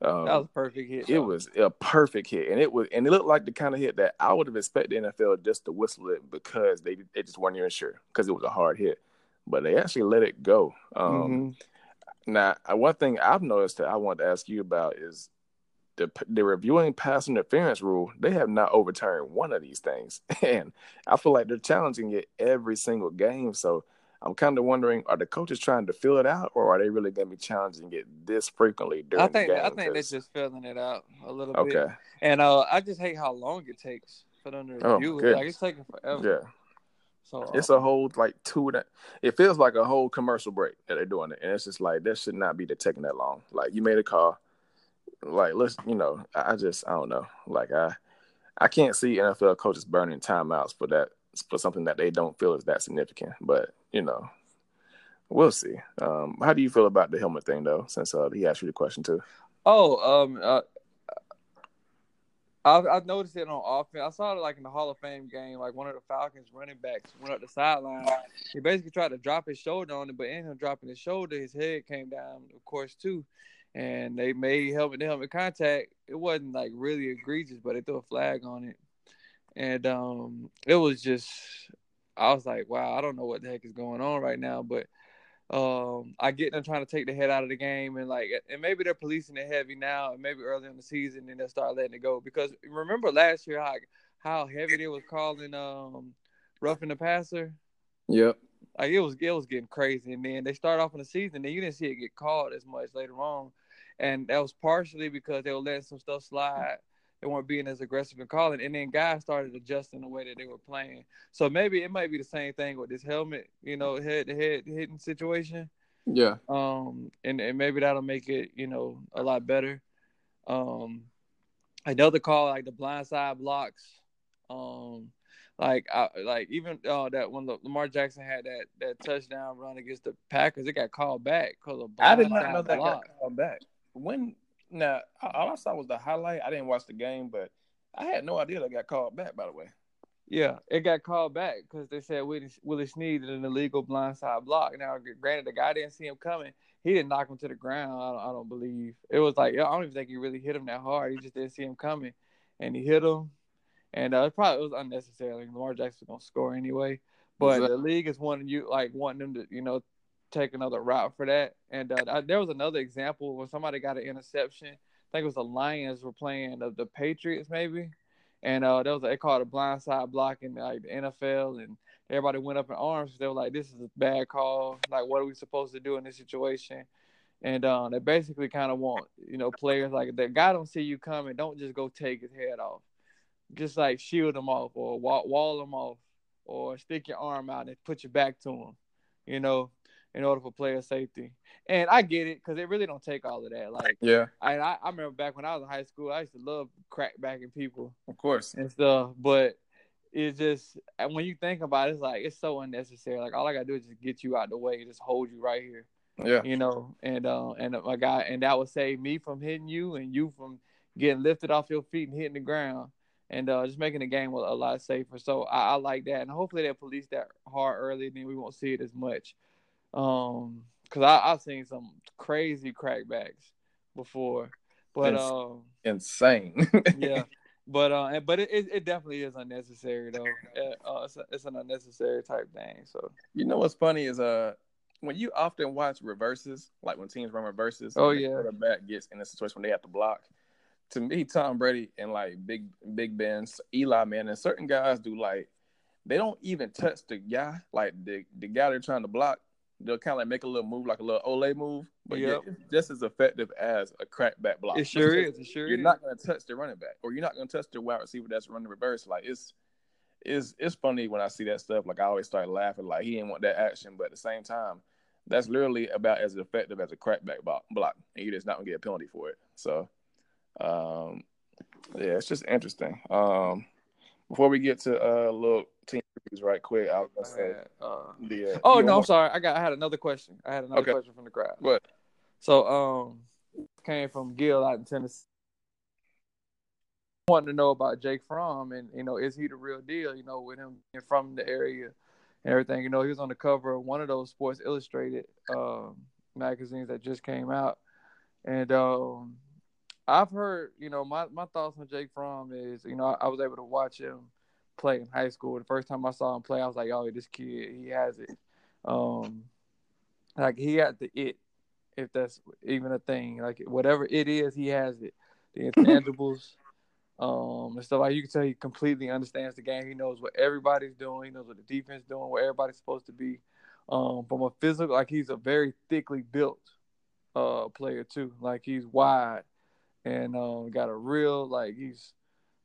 Speaker 2: Um, that was perfect hit.
Speaker 1: It was a perfect hit, and it was, and it looked like the kind of hit that I would have expected NFL just to whistle it because they they just weren't even sure because it was a hard hit, but they actually let it go. Um, mm-hmm. Now, one thing I've noticed that I want to ask you about is the the reviewing pass interference rule, they have not overturned one of these things, [LAUGHS] and I feel like they're challenging it every single game. So I'm kind of wondering, are the coaches trying to fill it out, or are they really going to be challenging it this frequently during I
Speaker 2: think,
Speaker 1: the game?
Speaker 2: I think they're just filling it out a little okay. bit. Okay. And uh, I just hate how long it takes for them to oh, review oh, it. Like it's taking forever.
Speaker 1: Yeah. So it's a whole like two. It feels like a whole commercial break that they're doing it, and it's just like that should not be taking that long. Like you made a call, like let's you know I just I don't know like I I can't see NFL coaches burning timeouts for that for something that they don't feel is that significant. But you know, we'll see. Um, how do you feel about the helmet thing though? Since uh, he asked you the question too.
Speaker 2: Oh, um, uh, I've, I've noticed it on offense. I saw it like in the Hall of Fame game, like one of the Falcons running backs went up the sideline. He basically tried to drop his shoulder on it, but in him dropping his shoulder, his head came down, of course, too and they made helmet to helmet contact. It wasn't like really egregious, but they threw a flag on it, and um, it was just. I was like, wow, I don't know what the heck is going on right now, but um, I get them trying to take the head out of the game, and like, and maybe they're policing it heavy now, and maybe early in the season, and they'll start letting it go. Because remember last year how how heavy they was calling um roughing the passer.
Speaker 1: Yep.
Speaker 2: Like it was it was getting crazy, and then they start off in the season, and you didn't see it get called as much later on and that was partially because they were letting some stuff slide. They weren't being as aggressive in calling, and then guys started adjusting the way that they were playing. So maybe it might be the same thing with this helmet, you know, head to head hitting situation.
Speaker 1: Yeah.
Speaker 2: Um, and, and maybe that'll make it, you know, a lot better. Um, another call like the blindside blocks. Um, like I, like even uh, that when Lamar Jackson had that that touchdown run against the Packers, it got called back because of
Speaker 1: I did not know that block. got called back when now all I saw was the highlight. I didn't watch the game, but I had no idea that got called back. By the way.
Speaker 2: Yeah, it got called back because they said Willie, Willie Snead did an illegal blindside block. Now, granted, the guy didn't see him coming. He didn't knock him to the ground. I don't, I don't believe it was like I don't even think he really hit him that hard. He just didn't see him coming, and he hit him. And uh, it probably was unnecessary. Like Lamar Jackson gonna score anyway. But the league is wanting you like wanting them to you know take another route for that. And uh, I, there was another example where somebody got an interception. I think it was the Lions were playing the, the Patriots maybe, and uh, was they called a blindside block in like the NFL, and everybody went up in arms. They were like, "This is a bad call. Like, what are we supposed to do in this situation?" And uh, they basically kind of want you know players like that guy don't see you coming, don't just go take his head off, just like shield him off or wall, wall him off or stick your arm out and put your back to him. You know, in order for player safety. And I get it because it really don't take all of that. Like,
Speaker 1: yeah,
Speaker 2: I, I, I remember back when I was in high school, I used to love crackbacking people,
Speaker 1: of course,
Speaker 2: and stuff. But it's just when you think about it, it's like it's so unnecessary. Like all I gotta do is just get you out the way, just hold you right here.
Speaker 1: Yeah,
Speaker 2: you know, and uh, and my guy, and that would save me from hitting you and you from getting lifted off your feet and hitting the ground and uh, just making the game a, lot safer. So I, I, like that, and hopefully they police that hard early, and then we won't see it as much. Um, cause I, I've seen some crazy crackbacks before, but
Speaker 1: it's
Speaker 2: um,
Speaker 1: insane. [LAUGHS]
Speaker 2: yeah, but uh, but it, it definitely is unnecessary though. Uh, it's, a, it's an unnecessary type thing. So
Speaker 1: you know what's funny is uh when you often watch reverses, like when teams run reverses,
Speaker 2: oh yeah,
Speaker 1: the quarterback gets in a situation where they have to block. To me, Tom Brady and like Big Big Ben, Eli man, and certain guys do like they don't even touch the guy, like the the guy they're trying to block they'll kind of like make a little move, like a little Ole move, but yep. yeah, just as effective as a crackback block.
Speaker 2: It sure is. It sure
Speaker 1: you're
Speaker 2: is.
Speaker 1: not going to touch the running back, or you're not going to touch the wide receiver that's running reverse. Like it's, it's, it's funny when I see that stuff. Like I always start laughing. Like he didn't want that action, but at the same time, that's literally about as effective as a crackback block, and you're just not going to get a penalty for it. So, um, yeah, it's just interesting. Um, before we get to uh, little team reviews, right quick, I was gonna say, uh, the, uh,
Speaker 2: oh no, I'm sorry, I got I had another question. I had another okay. question from the crowd.
Speaker 1: What?
Speaker 2: So, um, came from Gil out in Tennessee. Wanting to know about Jake Fromm and you know, is he the real deal? You know, with him from the area and everything. You know, he was on the cover of one of those Sports Illustrated um, magazines that just came out, and um, I've heard, you know, my, my thoughts on Jake Fromm is, you know, I, I, was able to watch him play in high school. The first time I saw him play, I was like, oh, this kid, he has it. Um, like he had the it, if that's even a thing. Like whatever it is, he has it. The [LAUGHS] intangibles, um, and stuff like you can tell he completely understands the game. He knows what everybody's doing. He knows what the defense doing, where everybody's supposed to be. Um, from a physical, like he's a very thickly built uh player too. Like he's wide and um, got a real like he's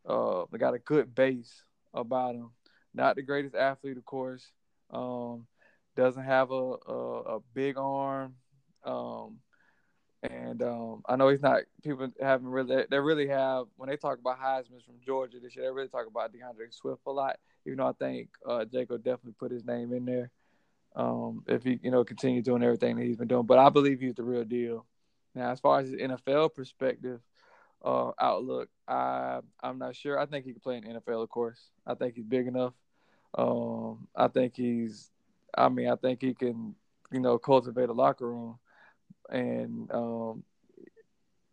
Speaker 2: uh got a good base about him. Not the greatest athlete, of course. Um, doesn't have a, a, a big arm. Um, and um, I know he's not. People haven't really. They really have when they talk about Heisman's from Georgia this year. They really talk about D'Andre Swift a lot. Even though I think uh, Jacob definitely put his name in there um, if he you know continue doing everything that he's been doing. But I believe he's the real deal. Now, as far as his NFL perspective, uh, outlook. I I'm not sure. I think he can play in NFL, of course. I think he's big enough. Um, I think he's. I mean, I think he can, you know, cultivate a locker room, and um,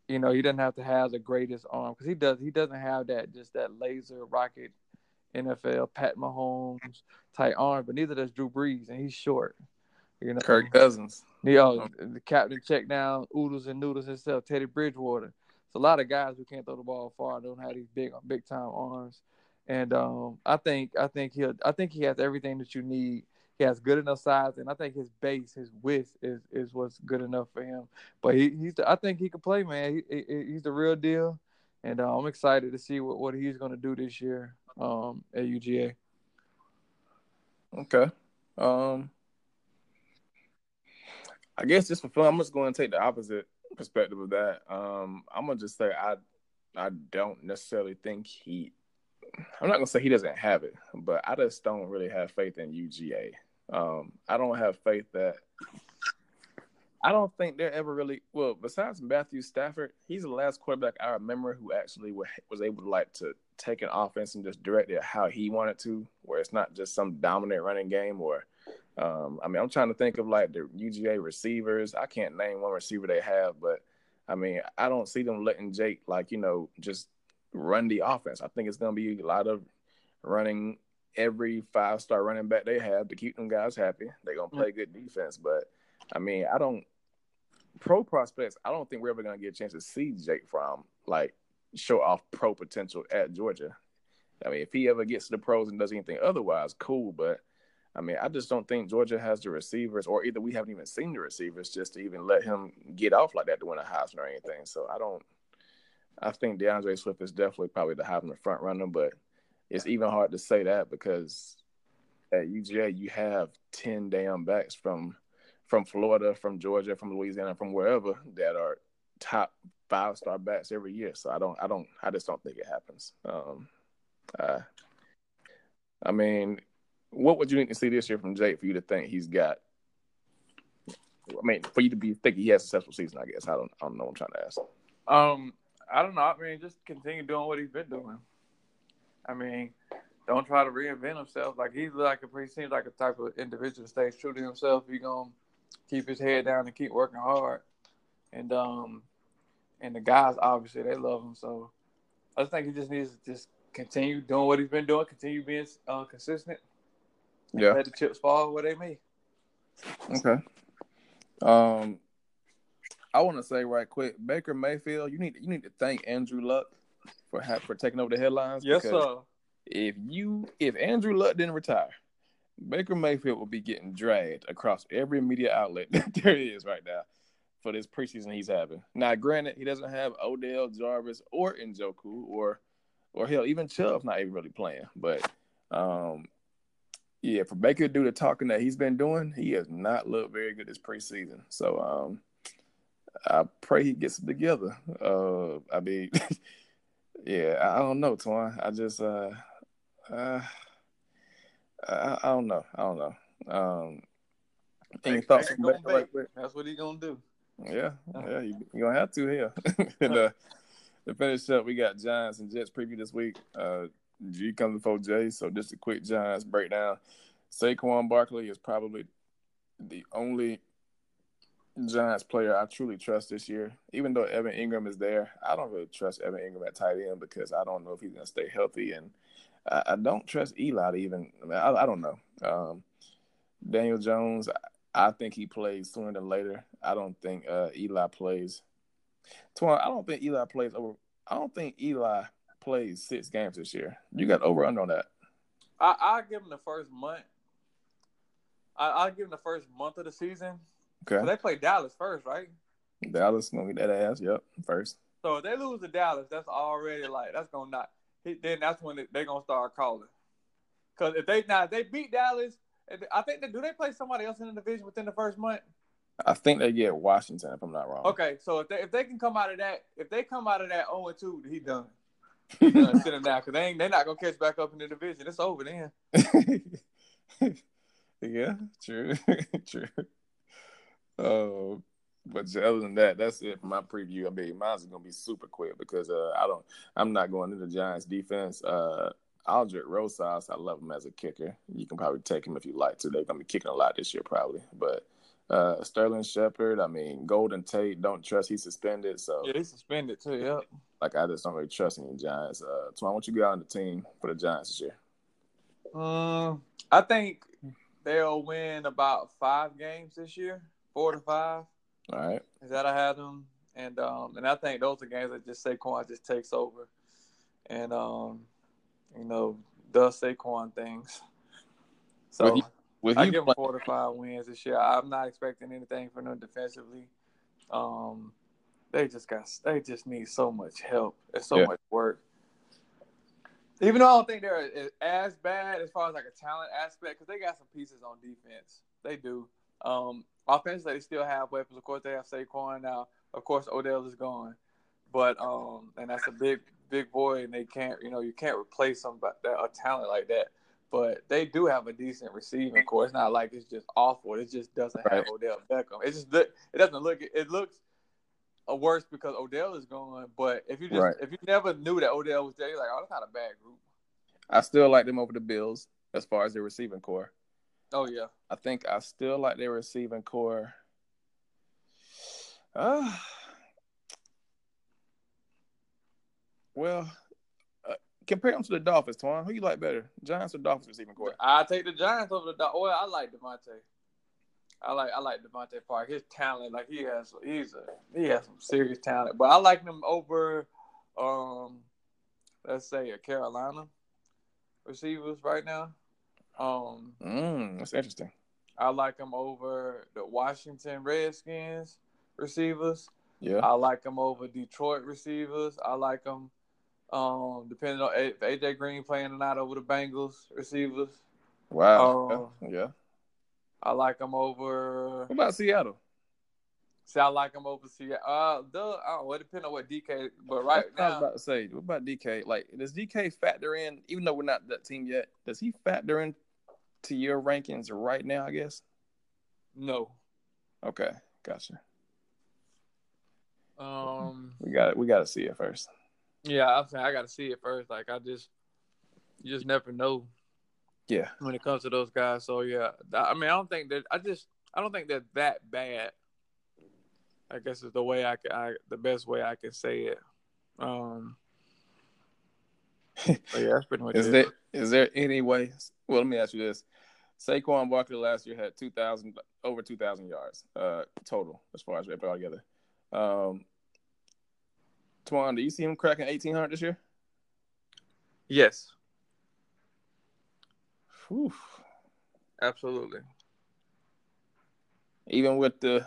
Speaker 2: you know, he doesn't have to have the greatest arm because he does. He doesn't have that just that laser rocket NFL Pat Mahomes tight arm, but neither does Drew Brees, and he's short.
Speaker 1: You know, Kirk Cousins.
Speaker 2: You know, the captain check down oodles and noodles himself, Teddy Bridgewater. It's a lot of guys who can't throw the ball far, don't have these big big time arms. And um, I think I think he I think he has everything that you need. He has good enough size, and I think his base, his width, is is what's good enough for him. But he, he's the, I think he can play, man. He, he, he's the real deal, and uh, I'm excited to see what, what he's going to do this year um, at UGA.
Speaker 1: Okay. Um, I guess just for fun, I'm just going to take the opposite perspective of that, um, I'm gonna just say I I don't necessarily think he. I'm not gonna say he doesn't have it, but I just don't really have faith in UGA. Um, I don't have faith that. I don't think they're ever really well. Besides Matthew Stafford, he's the last quarterback I remember who actually was able to like to take an offense and just direct it how he wanted to, where it's not just some dominant running game or um, I mean, I'm trying to think of like the UGA receivers. I can't name one receiver they have, but I mean, I don't see them letting Jake like you know just run the offense. I think it's going to be a lot of running every five star running back they have to keep them guys happy. They're going to play good defense, but I mean, I don't pro prospects. I don't think we're ever going to get a chance to see Jake Fromm like show off pro potential at Georgia. I mean, if he ever gets to the pros and does anything otherwise, cool. But I mean, I just don't think Georgia has the receivers, or either we haven't even seen the receivers just to even let him get off like that to win a Heisman or anything. So I don't. I think D'Andre Swift is definitely probably the Heisman front runner, but it's even hard to say that because at UGA you have ten damn backs from from Florida, from Georgia, from Louisiana, from wherever that are top five star backs every year. So I don't, I don't, I just don't think it happens. Um, uh, I mean, what would you need to see this year from Jake for you to think he's got? I mean, for you to be think he has a successful season, I guess. I don't, I don't know. what I'm trying to ask.
Speaker 2: Um, I don't know. I mean, just continue doing what he's been doing. I mean, don't try to reinvent himself. Like he's like a, he seems like a type of individual that stays true to himself. He gonna keep his head down and keep working hard. And um, and the guys obviously they love him. So I just think he just needs to just continue doing what he's been doing, continue being uh, consistent,
Speaker 1: yeah.
Speaker 2: Let the chips fall where they may.
Speaker 1: Okay. Um, I want to say right quick, Baker Mayfield, you need you need to thank Andrew Luck for ha- for taking over the headlines.
Speaker 2: Yes, sir.
Speaker 1: If you if Andrew Luck didn't retire, Baker Mayfield will be getting dragged across every media outlet [LAUGHS] that there is right now. for this preseason he's having. Now, granted, he doesn't have Odell, Jarvis, or Njoku, or or hell, even Chubb's not even really playing. But um, yeah, for Baker to do the talking that he's been doing, he has not looked very good this preseason. So um, I pray he gets it together. Uh, I mean, [LAUGHS] yeah, I don't know, Twan. I just uh, uh, I, I don't know. I don't know. Um, any thoughts
Speaker 2: right? That's what he gonna do.
Speaker 1: Yeah, yeah, you, are gonna have to here. [LAUGHS] and uh, to finish up, we got Giants and Jets preview this week. Uh, G comes before J, so just a quick Giants breakdown. Saquon Barkley is probably the only Giants player I truly trust this year. Even though Evan Engram is there, I don't really trust Evan Engram at tight end because I don't know if he's going to stay healthy, and I, I, don't trust Eli to even. I, mean, I, I don't know. Um, Daniel Jones, I think he plays sooner than later. I don't think uh, Eli plays. Twan, I don't think Eli plays over. I don't think Eli plays six games this year. You got over under on that.
Speaker 2: I I give him the first month. I I give him the first month of the season. Okay. they play Dallas first, right?
Speaker 1: Dallas gonna get that ass. Yep, first.
Speaker 2: So if they lose to Dallas, that's already like that's gonna not. Then that's when they, are gonna start calling. Because if they now if they beat Dallas, I think they do they play somebody else in the division within the first month.
Speaker 1: I think they get Washington if I'm not wrong.
Speaker 2: Okay, so if they if they can come out of that if they come out of that 0 2, he done. [LAUGHS] Sit him down because they ain't they're not gonna catch back up in the division. It's over then. [LAUGHS]
Speaker 1: yeah, true, [LAUGHS] true. Oh, but other than that, that's it for my preview. I mean, mine's gonna be super quick because uh, I don't, I'm not going into the Giants defense. Uh, Aldrick Rosas, I love him as a kicker. You can probably take him if you like to. They're gonna be kicking a lot this year, probably. But uh, Sterling Shepard, I mean, Golden Tate, don't trust he's suspended. So
Speaker 2: yeah, he's suspended too. Yep.
Speaker 1: Like I just don't really trust any Giants. Uh, so I want you to go on the team for the Giants this year.
Speaker 2: Um, I think they'll win about five games this year, four to five.
Speaker 1: All right.
Speaker 2: Is that I had them, and um, and I think those are games that just Saquon just takes over, and um, you know, does Saquon things. So. With I give them four to five wins this year. I'm not expecting anything from them defensively. Um, they just got they just need so much help. It's so yeah. much work. Even though I don't think they're as bad as far as like a talent aspect, because they got some pieces on defense. They do. Um, offensively, they still have weapons. Of course, they have Saquon now. Of course, Odell is gone, but um, and that's a big, big boy, and they can't, you know, you can't replace somebody that a talent like that but they do have a decent receiving core. It's not like it's just awful. It just doesn't right. have Odell Beckham. It just it doesn't look it looks worse because Odell is gone. But if you just right. if you never knew that Odell was there, you're like, oh, that's not a bad group.
Speaker 1: I still like them over the Bills as far as their receiving core.
Speaker 2: Oh yeah,
Speaker 1: I think I still like their receiving core. Uh, [SIGHS] well, compare them to the Dolphins, Twan. Who you like better, Giants or Dolphins receiving core?
Speaker 2: I take the Giants over the Dolphins. Well, I like DeVante. I like I like DeVante Park. His talent, like he has, he's a he has some serious talent. But I like them over, um, let's say a Carolina receivers right now. Um,
Speaker 1: mm, that's interesting.
Speaker 2: I like them over the Washington Redskins receivers.
Speaker 1: Yeah.
Speaker 2: I like them over Detroit receivers. I like him um, depending on if AJ Green playing or not over the Bengals receivers.
Speaker 1: Wow. Um, yeah.
Speaker 2: I like them over.
Speaker 1: What about Seattle?
Speaker 2: See, I like them over Seattle. Uh, the, I don't know. It depends on what DK. But right now, I
Speaker 1: was about to say, what about DK? Like, does DK factor in? Even though we're not that team yet, does he factor in to your rankings right now? I guess.
Speaker 2: No.
Speaker 1: Okay, gotcha.
Speaker 2: Um,
Speaker 1: we got it. we got to see it first.
Speaker 2: Yeah, I'm saying I got to see it first. Like I just, you just never know.
Speaker 1: Yeah.
Speaker 2: When it comes to those guys, so yeah, I mean, I don't think that I just I don't think they're that bad. I guess is the way I can, I, the best way I can say it. Um. [LAUGHS] yeah, that's pretty much
Speaker 1: is
Speaker 2: it.
Speaker 1: there is there any way? Well, let me ask you this: Saquon Barkley last year had two thousand over two thousand yards uh, total as far as we put all together. Um, Twan, do you see him cracking eighteen hundred this year?
Speaker 2: Yes.
Speaker 1: Whew.
Speaker 2: Absolutely.
Speaker 1: Even with the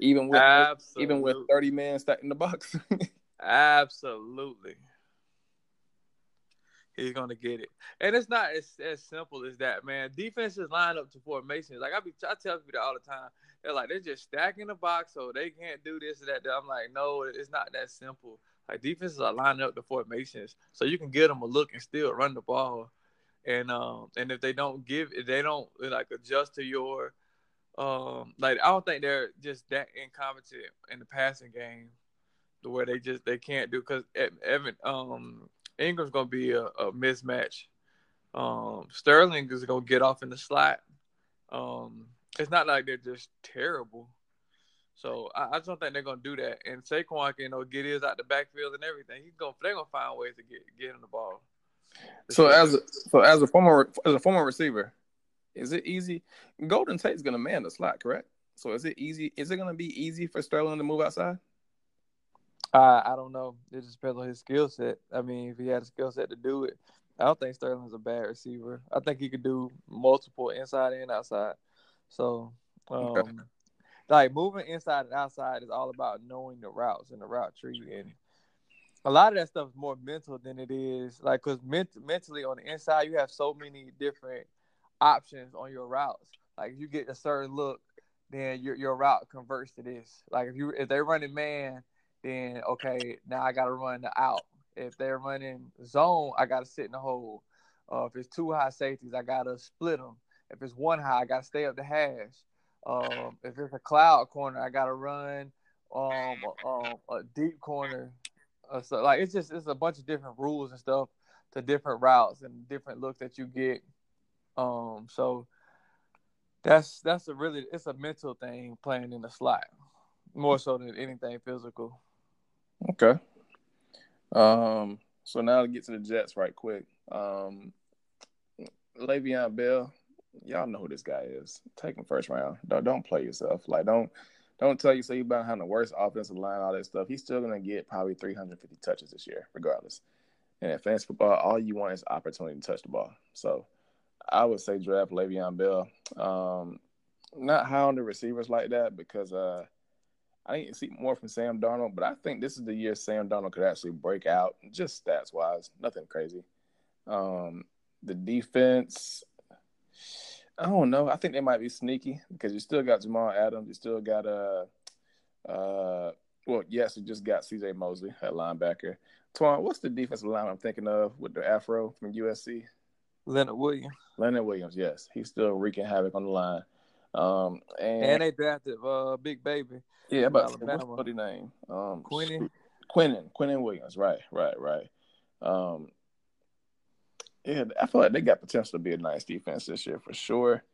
Speaker 1: Even with Absolutely. even with thirty men stacked in the box. [LAUGHS]
Speaker 2: Absolutely. He's gonna get it, and it's not as, as simple as that, man. Defenses line up to formations. Like I be, I tell people all the time. They're like they're just stacking the box, so they can't do this or that. I'm like, no, it's not that simple. Like defenses are lining up the formations, so you can get them a look and still run the ball. And um, and if they don't give, if they don't like adjust to your, um, like I don't think they're just that incompetent in the passing game, the way they just they can't do because Evan um Engram's gonna be a, a mismatch. Um, Sterling is gonna get off in the slot. Um, it's not like they're just terrible. So I, I, just don't think they're gonna do that. And Saquon can you know get his out the backfield and everything. He's gonna they're gonna find ways to get get him the ball.
Speaker 1: So as a, so as a former as a former receiver, is it easy? Golden Tate's gonna man the slot, correct? So is it easy? Is it gonna be easy for Sterling to move outside?
Speaker 2: Uh, I don't know. It just depends on his skill set. I mean, if he had a skill set to do it, I don't think Sterling's a bad receiver. I think he could do multiple inside and outside. So, um, okay like moving inside and outside is all about knowing the routes and the route tree and a lot of that stuff is more mental than it is like because ment- mentally on the inside you have so many different options on your routes like if you get a certain look then your, your route converts to this like if you if they're running man then okay now i gotta run the out if they're running zone i gotta sit in the hole uh, if it's two high safeties i gotta split them if it's one high i gotta stay up the hash um, if it's a cloud corner, I gotta run um, um a deep corner. Uh, so like it's just it's a bunch of different rules and stuff to different routes and different looks that you get. Um, so that's that's a really it's a mental thing playing in the slot more so than anything physical.
Speaker 1: Okay. Um. So now to get to the Jets right quick. Um, Le'Veon Bell y'all know who this guy is. Take him first round. Don't don't play yourself. Like don't don't tell yourself you say you about having the worst offensive line, all that stuff. He's still gonna get probably 350 touches this year, regardless. And in fantasy football, all you want is opportunity to touch the ball. So I would say draft Le'Veon Bell. Um, not high on the receivers like that because uh, I to see more from Sam Darnold, but I think this is the year Sam Darnold could actually break out, just stats wise, nothing crazy. Um, the defense, I don't know. I think they might be sneaky because you still got Jamal Adams. You still got uh uh well, yes, you just got CJ Mosley at linebacker. Twan, what's the defensive line I'm thinking of with the Afro from USC?
Speaker 2: Leonard Williams.
Speaker 1: Leonard Williams, yes. He's still wreaking havoc on the line. Um and,
Speaker 2: and they drafted uh Big Baby.
Speaker 1: Yeah, but Alabama. what's the name? Um Quinnen. Quinnen. Quinnen Williams, right, right, right. Um yeah, I feel like they got potential to be a nice defense this year for sure.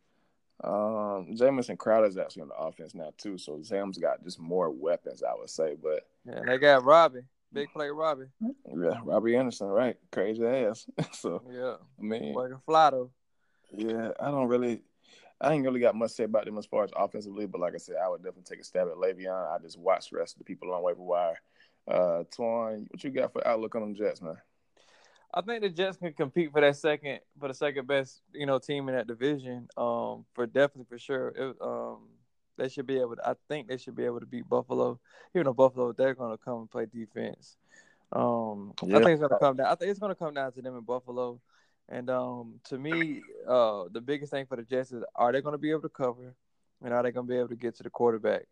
Speaker 1: Um, Jamison Crowder's actually on the offense now too, so Sam's got just more weapons, I would say. But
Speaker 2: yeah, they got Robbie, big play Robbie.
Speaker 1: Yeah, Robbie Anderson, right? Crazy ass. [LAUGHS] so
Speaker 2: yeah,
Speaker 1: I mean,
Speaker 2: working Flatto.
Speaker 1: Yeah, I don't really, I ain't really got much to say about them as far as offensively, but like I said, I would definitely take a stab at Le'Veon. I just watch the rest of the people on waiver wire. Uh, Twan, what you got for outlook on them Jets, man?
Speaker 2: I think the Jets can compete for that second, for the second best, you know, team in that division. Um, for definitely for sure. It, um, they should be able. To, I think they should be able to beat Buffalo. Even though Buffalo, they're going to come and play defense. Um, yeah. I think it's going to come down. I think it's going to come down to them in Buffalo. And um, to me, uh, the biggest thing for the Jets is: are they going to be able to cover, and are they going to be able to get to the quarterback?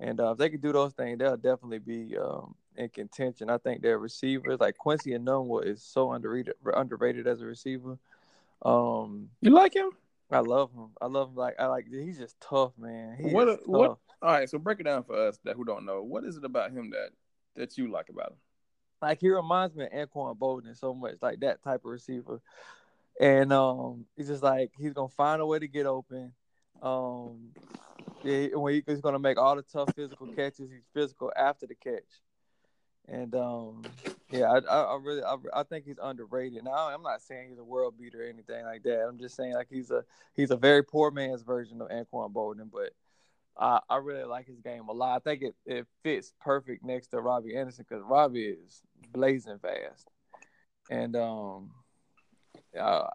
Speaker 2: And uh, if they can do those things, they'll definitely be um, in contention. I think their receivers, like Quincy Enunwa, is so underrated underrated as a receiver. Um,
Speaker 1: you like him?
Speaker 2: I love him. I love him. Like I like. He's just tough, man. He
Speaker 1: what? What? All right. So break it down for us that who don't know. What is it about him that that you like about him?
Speaker 2: Like he reminds me of Anquan Boldin so much, like that type of receiver. And um, he's just like he's gonna find a way to get open. Um, yeah, when he, he's gonna make all the tough physical catches, he's physical after the catch. And um, yeah, I, I, I really, I, I, think he's underrated. Now, I'm not saying he's a world beater or anything like that. I'm just saying like he's a he's a very poor man's version of Anquan Boldin, but I, I really like his game a lot. I think it, it fits perfect next to Robbie Anderson because Robbie is blazing fast, and um, I,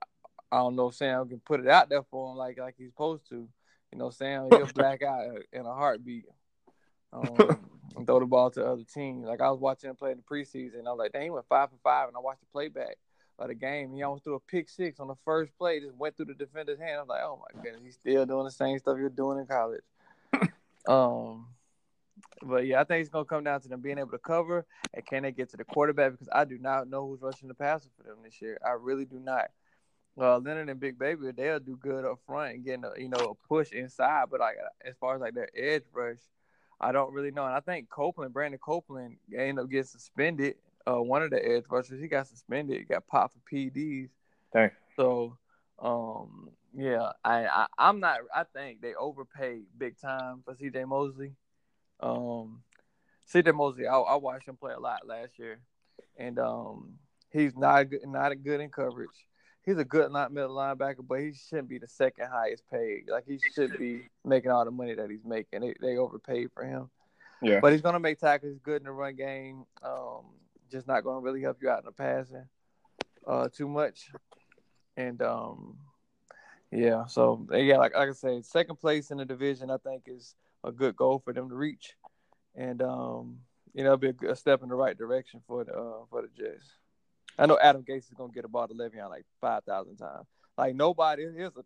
Speaker 2: I don't know if Sam can put it out there for him like like he's supposed to. You know, Sam he'll [LAUGHS] black out in a heartbeat. um, [LAUGHS] and throw the ball to the other team. Like I was watching him play in the preseason, I was like, dang, he went five for five, and I watched the playback of the game. He almost threw a pick six on the first play, just went through the defender's hand. I was like, oh my goodness, he's still doing the same stuff he was doing in college. Um, but yeah, I think it's gonna come down to them being able to cover and can they get to the quarterback because I do not know who's rushing the passer for them this year. I really do not. Uh, Leonard and Big Baby, they'll do good up front and getting a you know a push inside, but like as far as like their edge rush, I don't really know. And I think Copeland, Brandon Copeland, ended up getting suspended. Uh, one of the edge rushers, he got suspended. He got popped for PEDs.
Speaker 1: Dang.
Speaker 2: So, um, yeah, I, I I'm not. I think they overpaid big time for C.J. Mosley. Um, C.J. Mosley, I, I watched him play a lot last year, and um, he's not good, not a good in coverage. He's a good not middle linebacker, but he shouldn't be the second highest paid. Like he should be making all the money that he's making. They they overpaid for him.
Speaker 1: Yeah.
Speaker 2: But he's gonna make tackles. Good in the run game. Um, just not gonna really help you out in the passing, uh, too much. And um, yeah. So yeah, like like I said, second place in the division, I think is a good goal for them to reach, and um, you know, be a, a step in the right direction for the uh, for the Jets. I know Adam Gase is gonna get a ball to Le'Veon like five thousand times. Like nobody. Here's a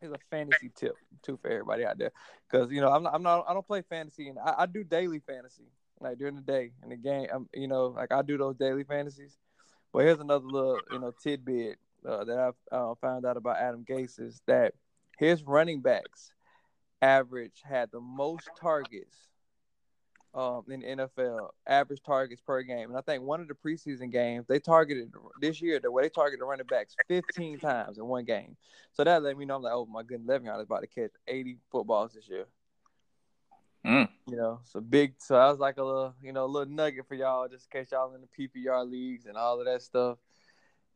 Speaker 2: here's a fantasy tip too for everybody out there, because you know I'm not, I'm not I don't play fantasy and I, I do daily fantasy like during the day in the game. I'm you know like I do those daily fantasies. But here's another little you know tidbit uh, that I uh, found out about Adam Gase is that his running backs average had the most targets um, in the NFL, average targets per game. And I think one of the preseason games, they targeted this year, the way they targeted the running backs 15 times in one game. So that let me know, I'm like, oh my goodness, Le'Veon is about to catch 80 footballs this year.
Speaker 1: Mm.
Speaker 2: You know, so big. So I was like a little, you know, a little nugget for y'all, just in case y'all in the PPR leagues and all of that stuff.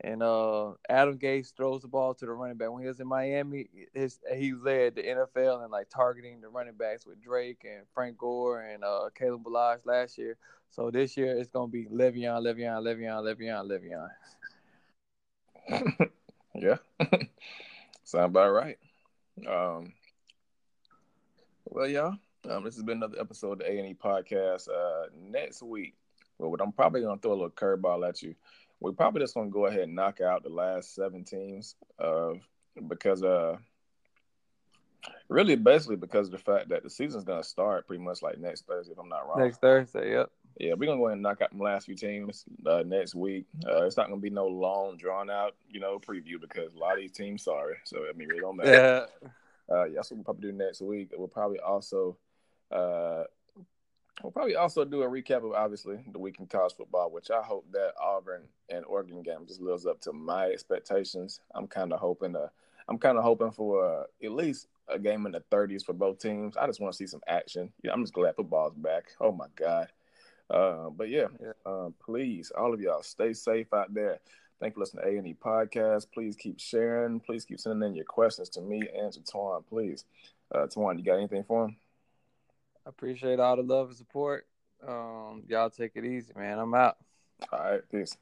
Speaker 2: And uh, Adam Gase throws the ball to the running back. When he was in Miami, his he led the NFL in like targeting the running backs with Drake and Frank Gore and uh, Kalen Ballage last year. So this year it's gonna be Le'Veon, Le'Veon, Le'Veon,
Speaker 1: Le'Veon, Le'Veon. [LAUGHS] yeah, [LAUGHS] sound about right. Um, well, y'all, um, this has been another episode of the A and E podcast. Uh, next week, well, I'm probably gonna throw a little curveball at you we're probably just gonna go ahead and knock out the last seven teams of because uh really basically because of the fact that the season's gonna start pretty much like next Thursday if I'm not wrong.
Speaker 2: Next Thursday, yep.
Speaker 1: Yeah, we're gonna go ahead and knock out the last few teams uh, next week. Uh, it's not gonna be no long, drawn out, you know, preview because a lot of these teams sorry. So I mean, it don't matter.
Speaker 2: Yeah.
Speaker 1: Uh, yeah, that's what we'll probably do next week. We'll probably also uh, We'll probably also do a recap of obviously the week in college football, which I hope that Auburn and Oregon game just lives up to my expectations. I'm kind of hoping to, I'm kind of hoping for uh, at least a game in the 30s for both teams. I just want to see some action. Yeah, I'm just glad football's back. Oh my god. Uh, but yeah, yeah. Uh, please, all of y'all, stay safe out there. Thank you for listening to A and E podcast. Please keep sharing. Please keep sending in your questions to me and to Twan. Please, uh, Twan, you got anything for him?
Speaker 2: Appreciate all the love and support. Um, y'all take it easy, man. I'm out.
Speaker 1: All right, peace.